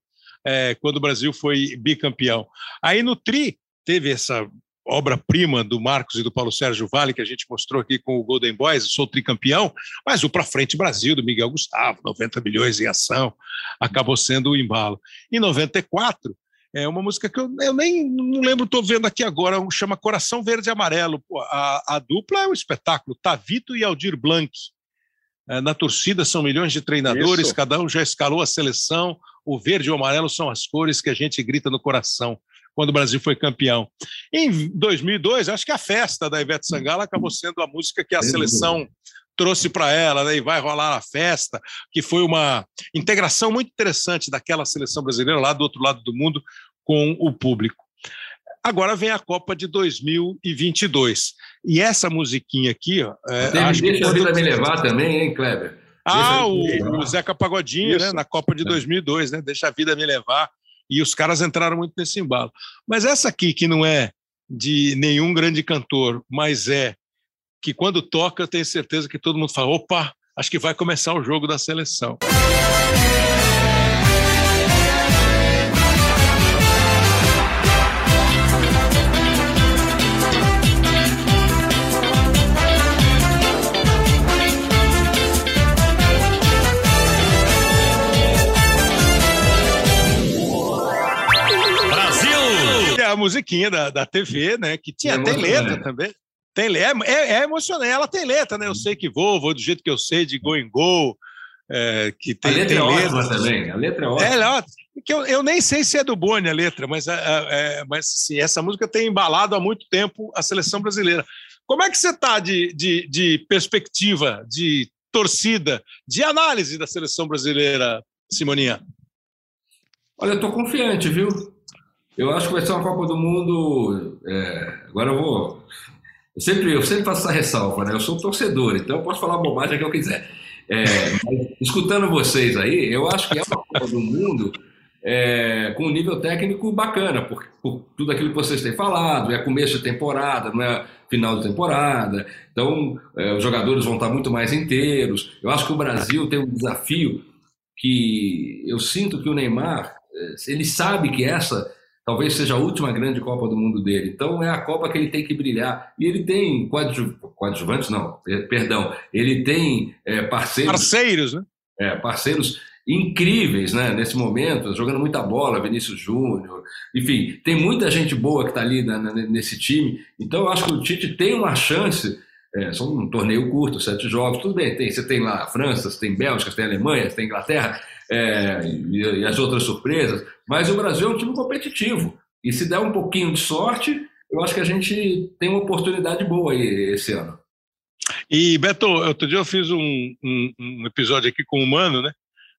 É, quando o Brasil foi bicampeão. Aí no Tri teve essa obra-prima do Marcos e do Paulo Sérgio Vale, que a gente mostrou aqui com o Golden Boys, sou tricampeão, mas o Pra Frente Brasil, do Miguel Gustavo, 90 milhões em ação, acabou sendo o embalo. Em 94, é uma música que eu, eu nem não lembro, estou vendo aqui agora, chama Coração Verde e Amarelo. A, a, dupla é um espetáculo, Tavito e Aldir Blanc. É, na torcida são milhões de treinadores, Isso. cada um já escalou a seleção, o verde e o amarelo são as cores que a gente grita no coração quando o Brasil foi campeão. Em 2002, acho que a festa da Ivete Sangalo acabou sendo a música que a seleção trouxe para ela, né, e vai rolar a festa, que foi uma integração muito interessante daquela seleção brasileira lá do outro lado do mundo com o público. Agora vem a Copa de 2022. E essa musiquinha aqui, ó. É, acho deixa que a vida me levar também, hein, Kleber? Ah, o, o, Zeca Pagodinho, né, na Copa de 2002, é. né? Deixa a vida me levar. E os caras entraram muito nesse embalo. Mas essa aqui, que não é de nenhum grande cantor, mas é que quando toca, eu tenho certeza que todo mundo fala: opa, acho que vai começar o jogo da seleção. Musiquinha da, da TV, né? Que tinha, é tem letra também. Tem, é, é, é emocionante. Ela tem letra, né? Eu sei que vou, vou do jeito que eu sei, de go em go. É, que tem, a letra tem é ótima também. A letra é ótima. É, ótima. Que eu, eu nem sei se é do Boni a letra, mas, é, é, mas sim, essa música tem embalado há muito tempo a seleção brasileira. Como é que você está de, de, de perspectiva, de torcida, de análise da seleção brasileira, Simoninha? Olha, eu estou confiante, viu? Eu acho que vai ser uma Copa do Mundo. É, agora eu vou. Eu sempre, eu sempre faço essa ressalva, né? Eu sou torcedor, então eu posso falar bobagem que eu quiser. É, escutando vocês aí, eu acho que é uma Copa do Mundo é, com um nível técnico bacana, por, por, tudo aquilo que vocês têm falado, é começo de temporada, não é final de temporada, então é, os jogadores vão estar muito mais inteiros. Eu acho que o Brasil tem um desafio que eu sinto que o Neymar, é, ele sabe que essa talvez seja a última grande Copa do Mundo dele. Então é a Copa que ele tem que brilhar. E ele tem coadju... coadjuvantes, não, perdão, ele tem é, parceiros. Parceiros, né? É, parceiros incríveis, né? Nesse momento, jogando muita bola, Vinícius Júnior, enfim, tem muita gente boa que está ali na, na, nesse time. Então eu acho que o Tite tem uma chance. É, são um torneio curto, sete jogos, tudo bem. Tem, você tem lá a França, você tem Bélgica, você tem Alemanha, você tem Inglaterra, é, e, e, as outras surpresas, mas o Brasil é um time competitivo. E se der um pouquinho de sorte, eu acho que a gente tem uma oportunidade boa aí esse ano. E, Beto, outro dia eu fiz um, um, um episódio aqui com o Mano, né?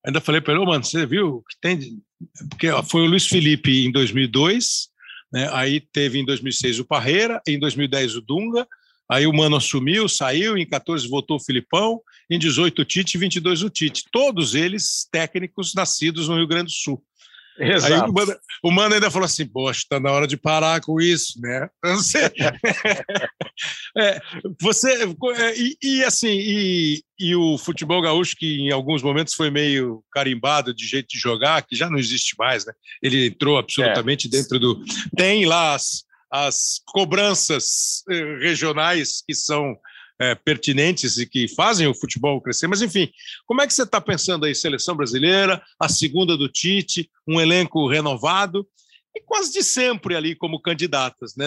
Ainda falei para ele, ô, mano, você viu que tem. de-" Porque foi o Luiz Felipe em 2002, né? aí teve em 2006 o Parreira, em 2010 o Dunga, aí o Mano assumiu, saiu, em 14 voltou o Filipão, em 18 o Tite, em 22 o Tite. Todos eles técnicos nascidos no Rio Grande do Sul. Aí o Mano, o Mano ainda falou assim: Poxa, está na hora de parar com isso, né? É, você. é, E, e, assim, e, e o futebol gaúcho, que em alguns momentos foi meio carimbado de jeito de jogar, que já não existe mais, né? Ele entrou absolutamente dentro do. Tem lá as, as cobranças eh, regionais que são eh, pertinentes e que fazem o futebol crescer. Mas, enfim, como é que você está pensando aí? Seleção brasileira, a segunda do Tite, um elenco renovado e quase de sempre ali como candidatas. Né?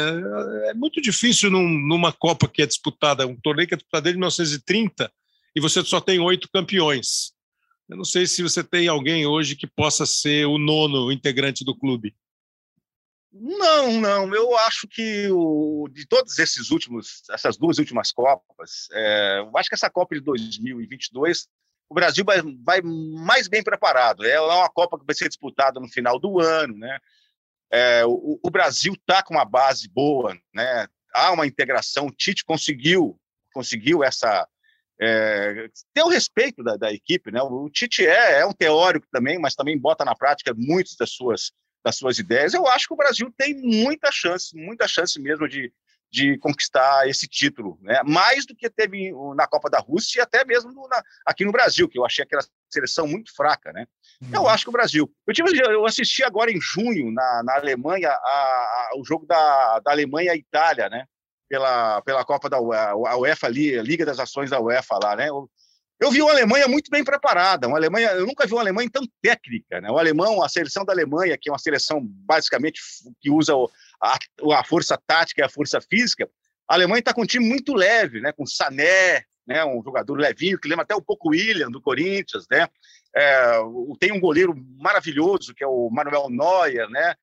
É muito difícil num- numa Copa que é disputada, um torneio que é disputado desde 1930 e você só tem oito campeões. Eu não sei se você tem alguém hoje que possa ser o nono integrante do clube. Não, não. Eu acho que o, de todos esses últimos, essas duas últimas Copas, é, eu acho que essa Copa de 2022, o Brasil vai, vai mais bem preparado. É uma Copa que vai ser disputada no final do ano, né? É, o, o Brasil está com uma base boa, né? Há uma integração. O Tite conseguiu, conseguiu essa é, ter o respeito da, da equipe, né? O Tite é, é um teórico também, mas também bota na prática muitas das suas das suas ideias, eu acho que o Brasil tem muita chance, muita chance mesmo de, de conquistar esse título, né? mais do que teve na Copa da Rússia e até mesmo no, na, aqui no Brasil, que eu achei aquela seleção muito fraca. Né? Eu acho que o Brasil. Eu, tive, eu assisti agora em junho, na, na Alemanha, a, a, o jogo da, da Alemanha e Itália, né? pela, pela Copa da UEFA, a UEFA ali, a Liga das Ações da UEFA lá. Né? Eu, eu vi uma Alemanha muito bem preparada, uma Alemanha, eu nunca vi uma Alemanha tão técnica, né? O alemão, a seleção da Alemanha, que é uma seleção basicamente que usa a, a força tática e a força física, a Alemanha está com um time muito leve, né? Com Sané, né? Um jogador levinho que lembra até um pouco o William do Corinthians, né? É, tem um goleiro maravilhoso que é o Manuel Neuer, né?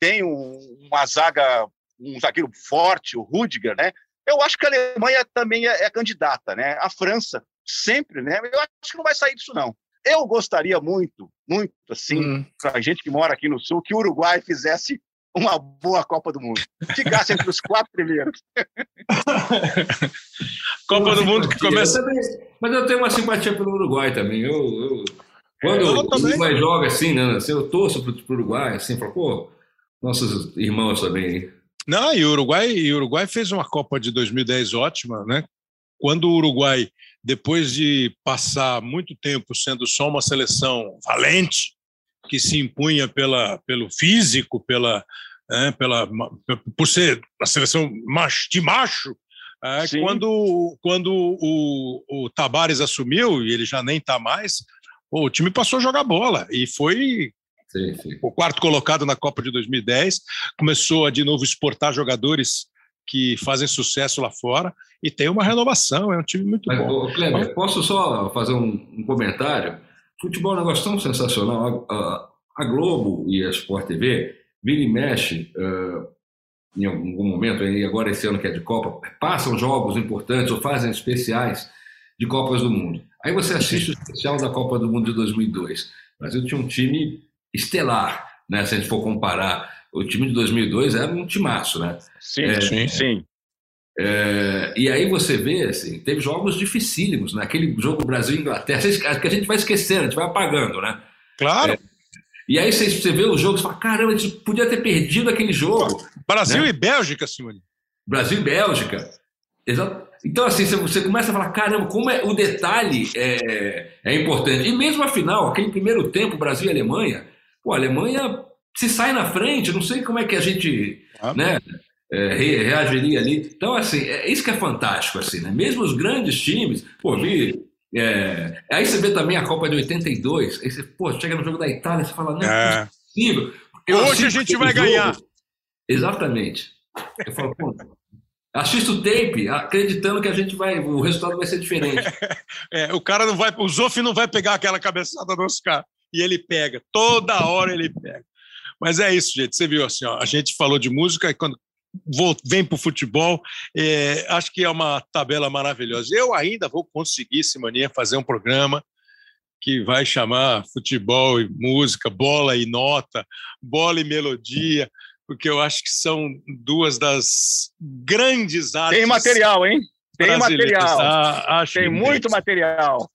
Tem um, uma zaga, um zagueiro forte, o Rudiger, né? Eu acho que a Alemanha também é, é candidata, né? A França sempre, né? Eu acho que não vai sair disso, não. Eu gostaria muito, muito, assim, Hum. para a gente que mora aqui no Sul, que o Uruguai fizesse uma boa Copa do Mundo. Ficasse entre os quatro primeiros. Copa do Mundo que começa. Eu também- mas eu tenho uma simpatia pelo Uruguai também. Eu, eu- quando Eu o também. Uruguai joga assim, né? assim, eu torço pro, pro Uruguai, assim, falo, pô, nossos irmãos também. Não, e o Uruguai, e o Uruguai fez uma Copa de 2010 ótima, né? Quando o Uruguai, depois de passar muito tempo sendo só uma seleção valente, que se impunha pela, pelo físico, pela, né, pela, por ser a seleção macho, de macho, é, quando, quando o, o Tabares assumiu, e ele já nem está mais, o time passou a jogar bola e foi Sim, sim. o quarto colocado na Copa de 2010, começou a de novo exportar jogadores que fazem sucesso lá fora e tem uma renovação, é um time muito Mas, bom. ô, Kleber, posso só fazer um, um comentário? Futebol é um negócio tão sensacional. A, a- a Globo e a Sport TV vira e mexe ah, em algum momento, aí agora esse ano que é de Copa, passam jogos importantes ou fazem especiais de Copas do Mundo. Aí você assiste o especial da Copa do Mundo de 2002. O Brasil tinha um time estelar, né? se a gente for comparar. O time de 2002 era um timaço, né? Sim, É, sim, sim. É, e aí você vê, assim, teve jogos dificílimos, né? Aquele jogo Brasil-Inglaterra, que a gente vai esquecendo, a gente vai apagando, né? Claro, E aí você, você vê os jogos e fala, caramba, a gente podia ter perdido aquele jogo. Brasil né? e Bélgica, Simone. Brasil e Bélgica. Exato. Então, assim, você- você começa a falar, caramba, como é, o detalhe é, é importante. E mesmo a final, aquele primeiro tempo, Brasil e Alemanha, pô, a Alemanha se sai na frente, não sei como é que a gente Ah. né, é, re- reagiria ali. Então, assim, é isso que é fantástico, assim, né? Mesmo os grandes times, pô, vi. é, aí você vê também a Copa de 82, aí você, pô, chega no jogo da Itália, você fala, não é É. possível. Eu Hoje a gente vai jogo- ganhar. Exatamente. Eu falo, pô, assisto o tape acreditando que a gente vai, o resultado vai ser diferente. É, o cara não vai, o Zoff não vai pegar aquela cabeçada do Oscar. E ele pega, toda hora ele pega. Mas é isso, gente. Você viu assim, ó, a gente falou de música e quando vou- vem para o futebol, é, acho que é uma tabela maravilhosa. Eu ainda vou conseguir, Simoninha, fazer um programa que vai chamar futebol e música, bola e nota, bola e melodia, porque eu acho que são duas das grandes artes. Tem material, hein? Tem material. Ah, Tem muito material.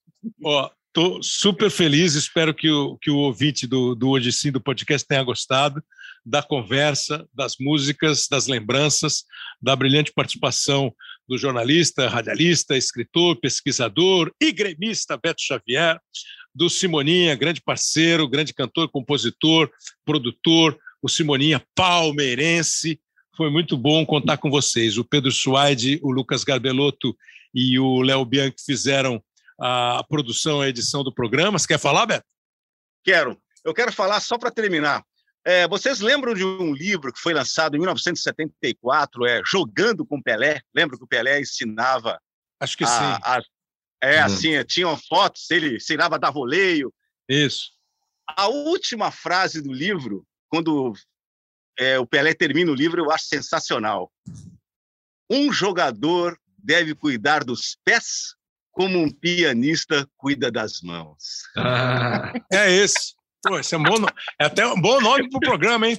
Ó, tô super feliz, espero que o, que o ouvinte do, do Hoje Sim, do podcast, tenha gostado da conversa, das músicas, das lembranças, da brilhante participação do jornalista, radialista, escritor, pesquisador e gremista Beto Xavier, do Simoninha, grande parceiro, grande cantor, compositor, produtor, o Simoninha palmeirense. Foi muito bom contar com vocês. O Pedro Suaide, o Lucas Garbelotto e o Léo Bianchi fizeram a produção, a edição do programa. Você quer falar, Beto? Quero. Eu quero falar só para terminar. É, vocês lembram de um livro que foi lançado em 1974, é Jogando com Pelé? Lembra que o Pelé ensinava Acho que a, sim. a- é Uhum. assim, tinham fotos, ele ensinava a dar voleio. Isso. A última frase do livro, quando é, o Pelé termina o livro, eu acho sensacional. Um jogador deve cuidar dos pés como um pianista cuida das mãos. Ah, É esse. Pô, esse é, um bom, é até um bom nome para o programa, hein?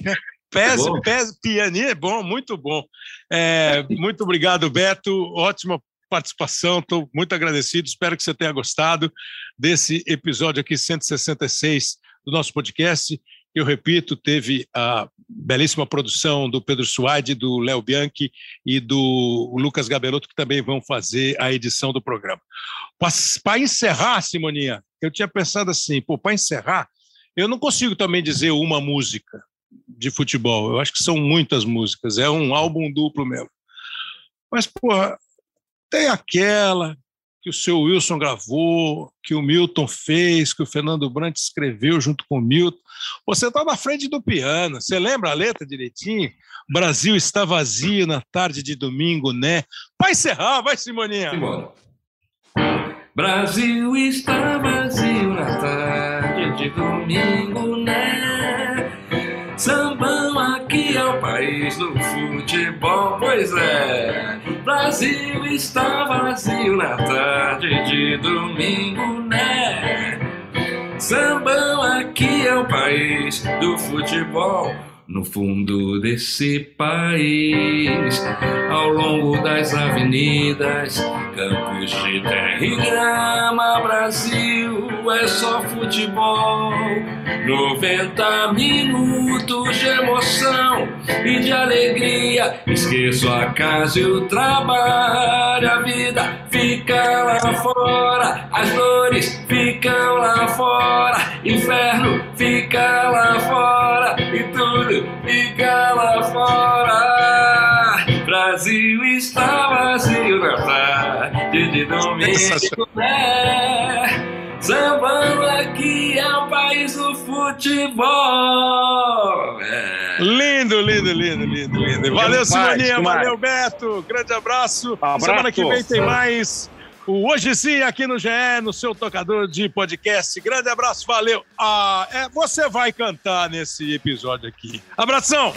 Pés, Bom. pés, é bom, muito bom. É, muito obrigado, Beto. Ótima participação, estou muito agradecido. Espero que você tenha gostado desse episódio aqui, 166 do nosso podcast. Eu repito, teve a belíssima produção do Pedro Suade, do Léo Bianchi e do Lucas Gabelotto, que também vão fazer a edição do programa. Para encerrar, Simoninha, eu tinha pensado assim, para encerrar, eu não consigo também dizer uma música de futebol. Eu acho que são muitas músicas, é um álbum duplo mesmo. Mas, porra, tem aquela que o seu Wilson gravou, que o Milton fez, que o Fernando Brant escreveu junto com o Milton. Você está na frente do piano. Você lembra a letra direitinho? Brasil está vazio na tarde de domingo, né? Vai encerrar, vai, Simoninha. Simbora. Brasil está vazio na tarde de domingo, né? Sambão aqui é o país do futebol, pois é. Brasil está vazio na tarde de domingo, né? Sambão aqui é o país do futebol. No fundo desse país, ao longo das avenidas, campos de terra e grama, Brasil é só futebol. 90 minutos de emoção e de alegria. Esqueço a casa e o trabalho, a vida fica lá fora, as dores ficam lá fora, inferno fica lá fora e tudo fica lá fora. Brasil está vazio na tarde de domingo, né? Sambando aqui é o país do futebol. É. Lindo, lindo, lindo, lindo, lindo. Valeu, Demais, Simoninha. demais. Valeu, Beto. Grande abraço. Abraço. Semana que vem tem mais. O Hoje Sim, aqui no GE, no seu tocador de podcast. Grande abraço, valeu. Ah, é, você vai cantar nesse episódio aqui. Abração!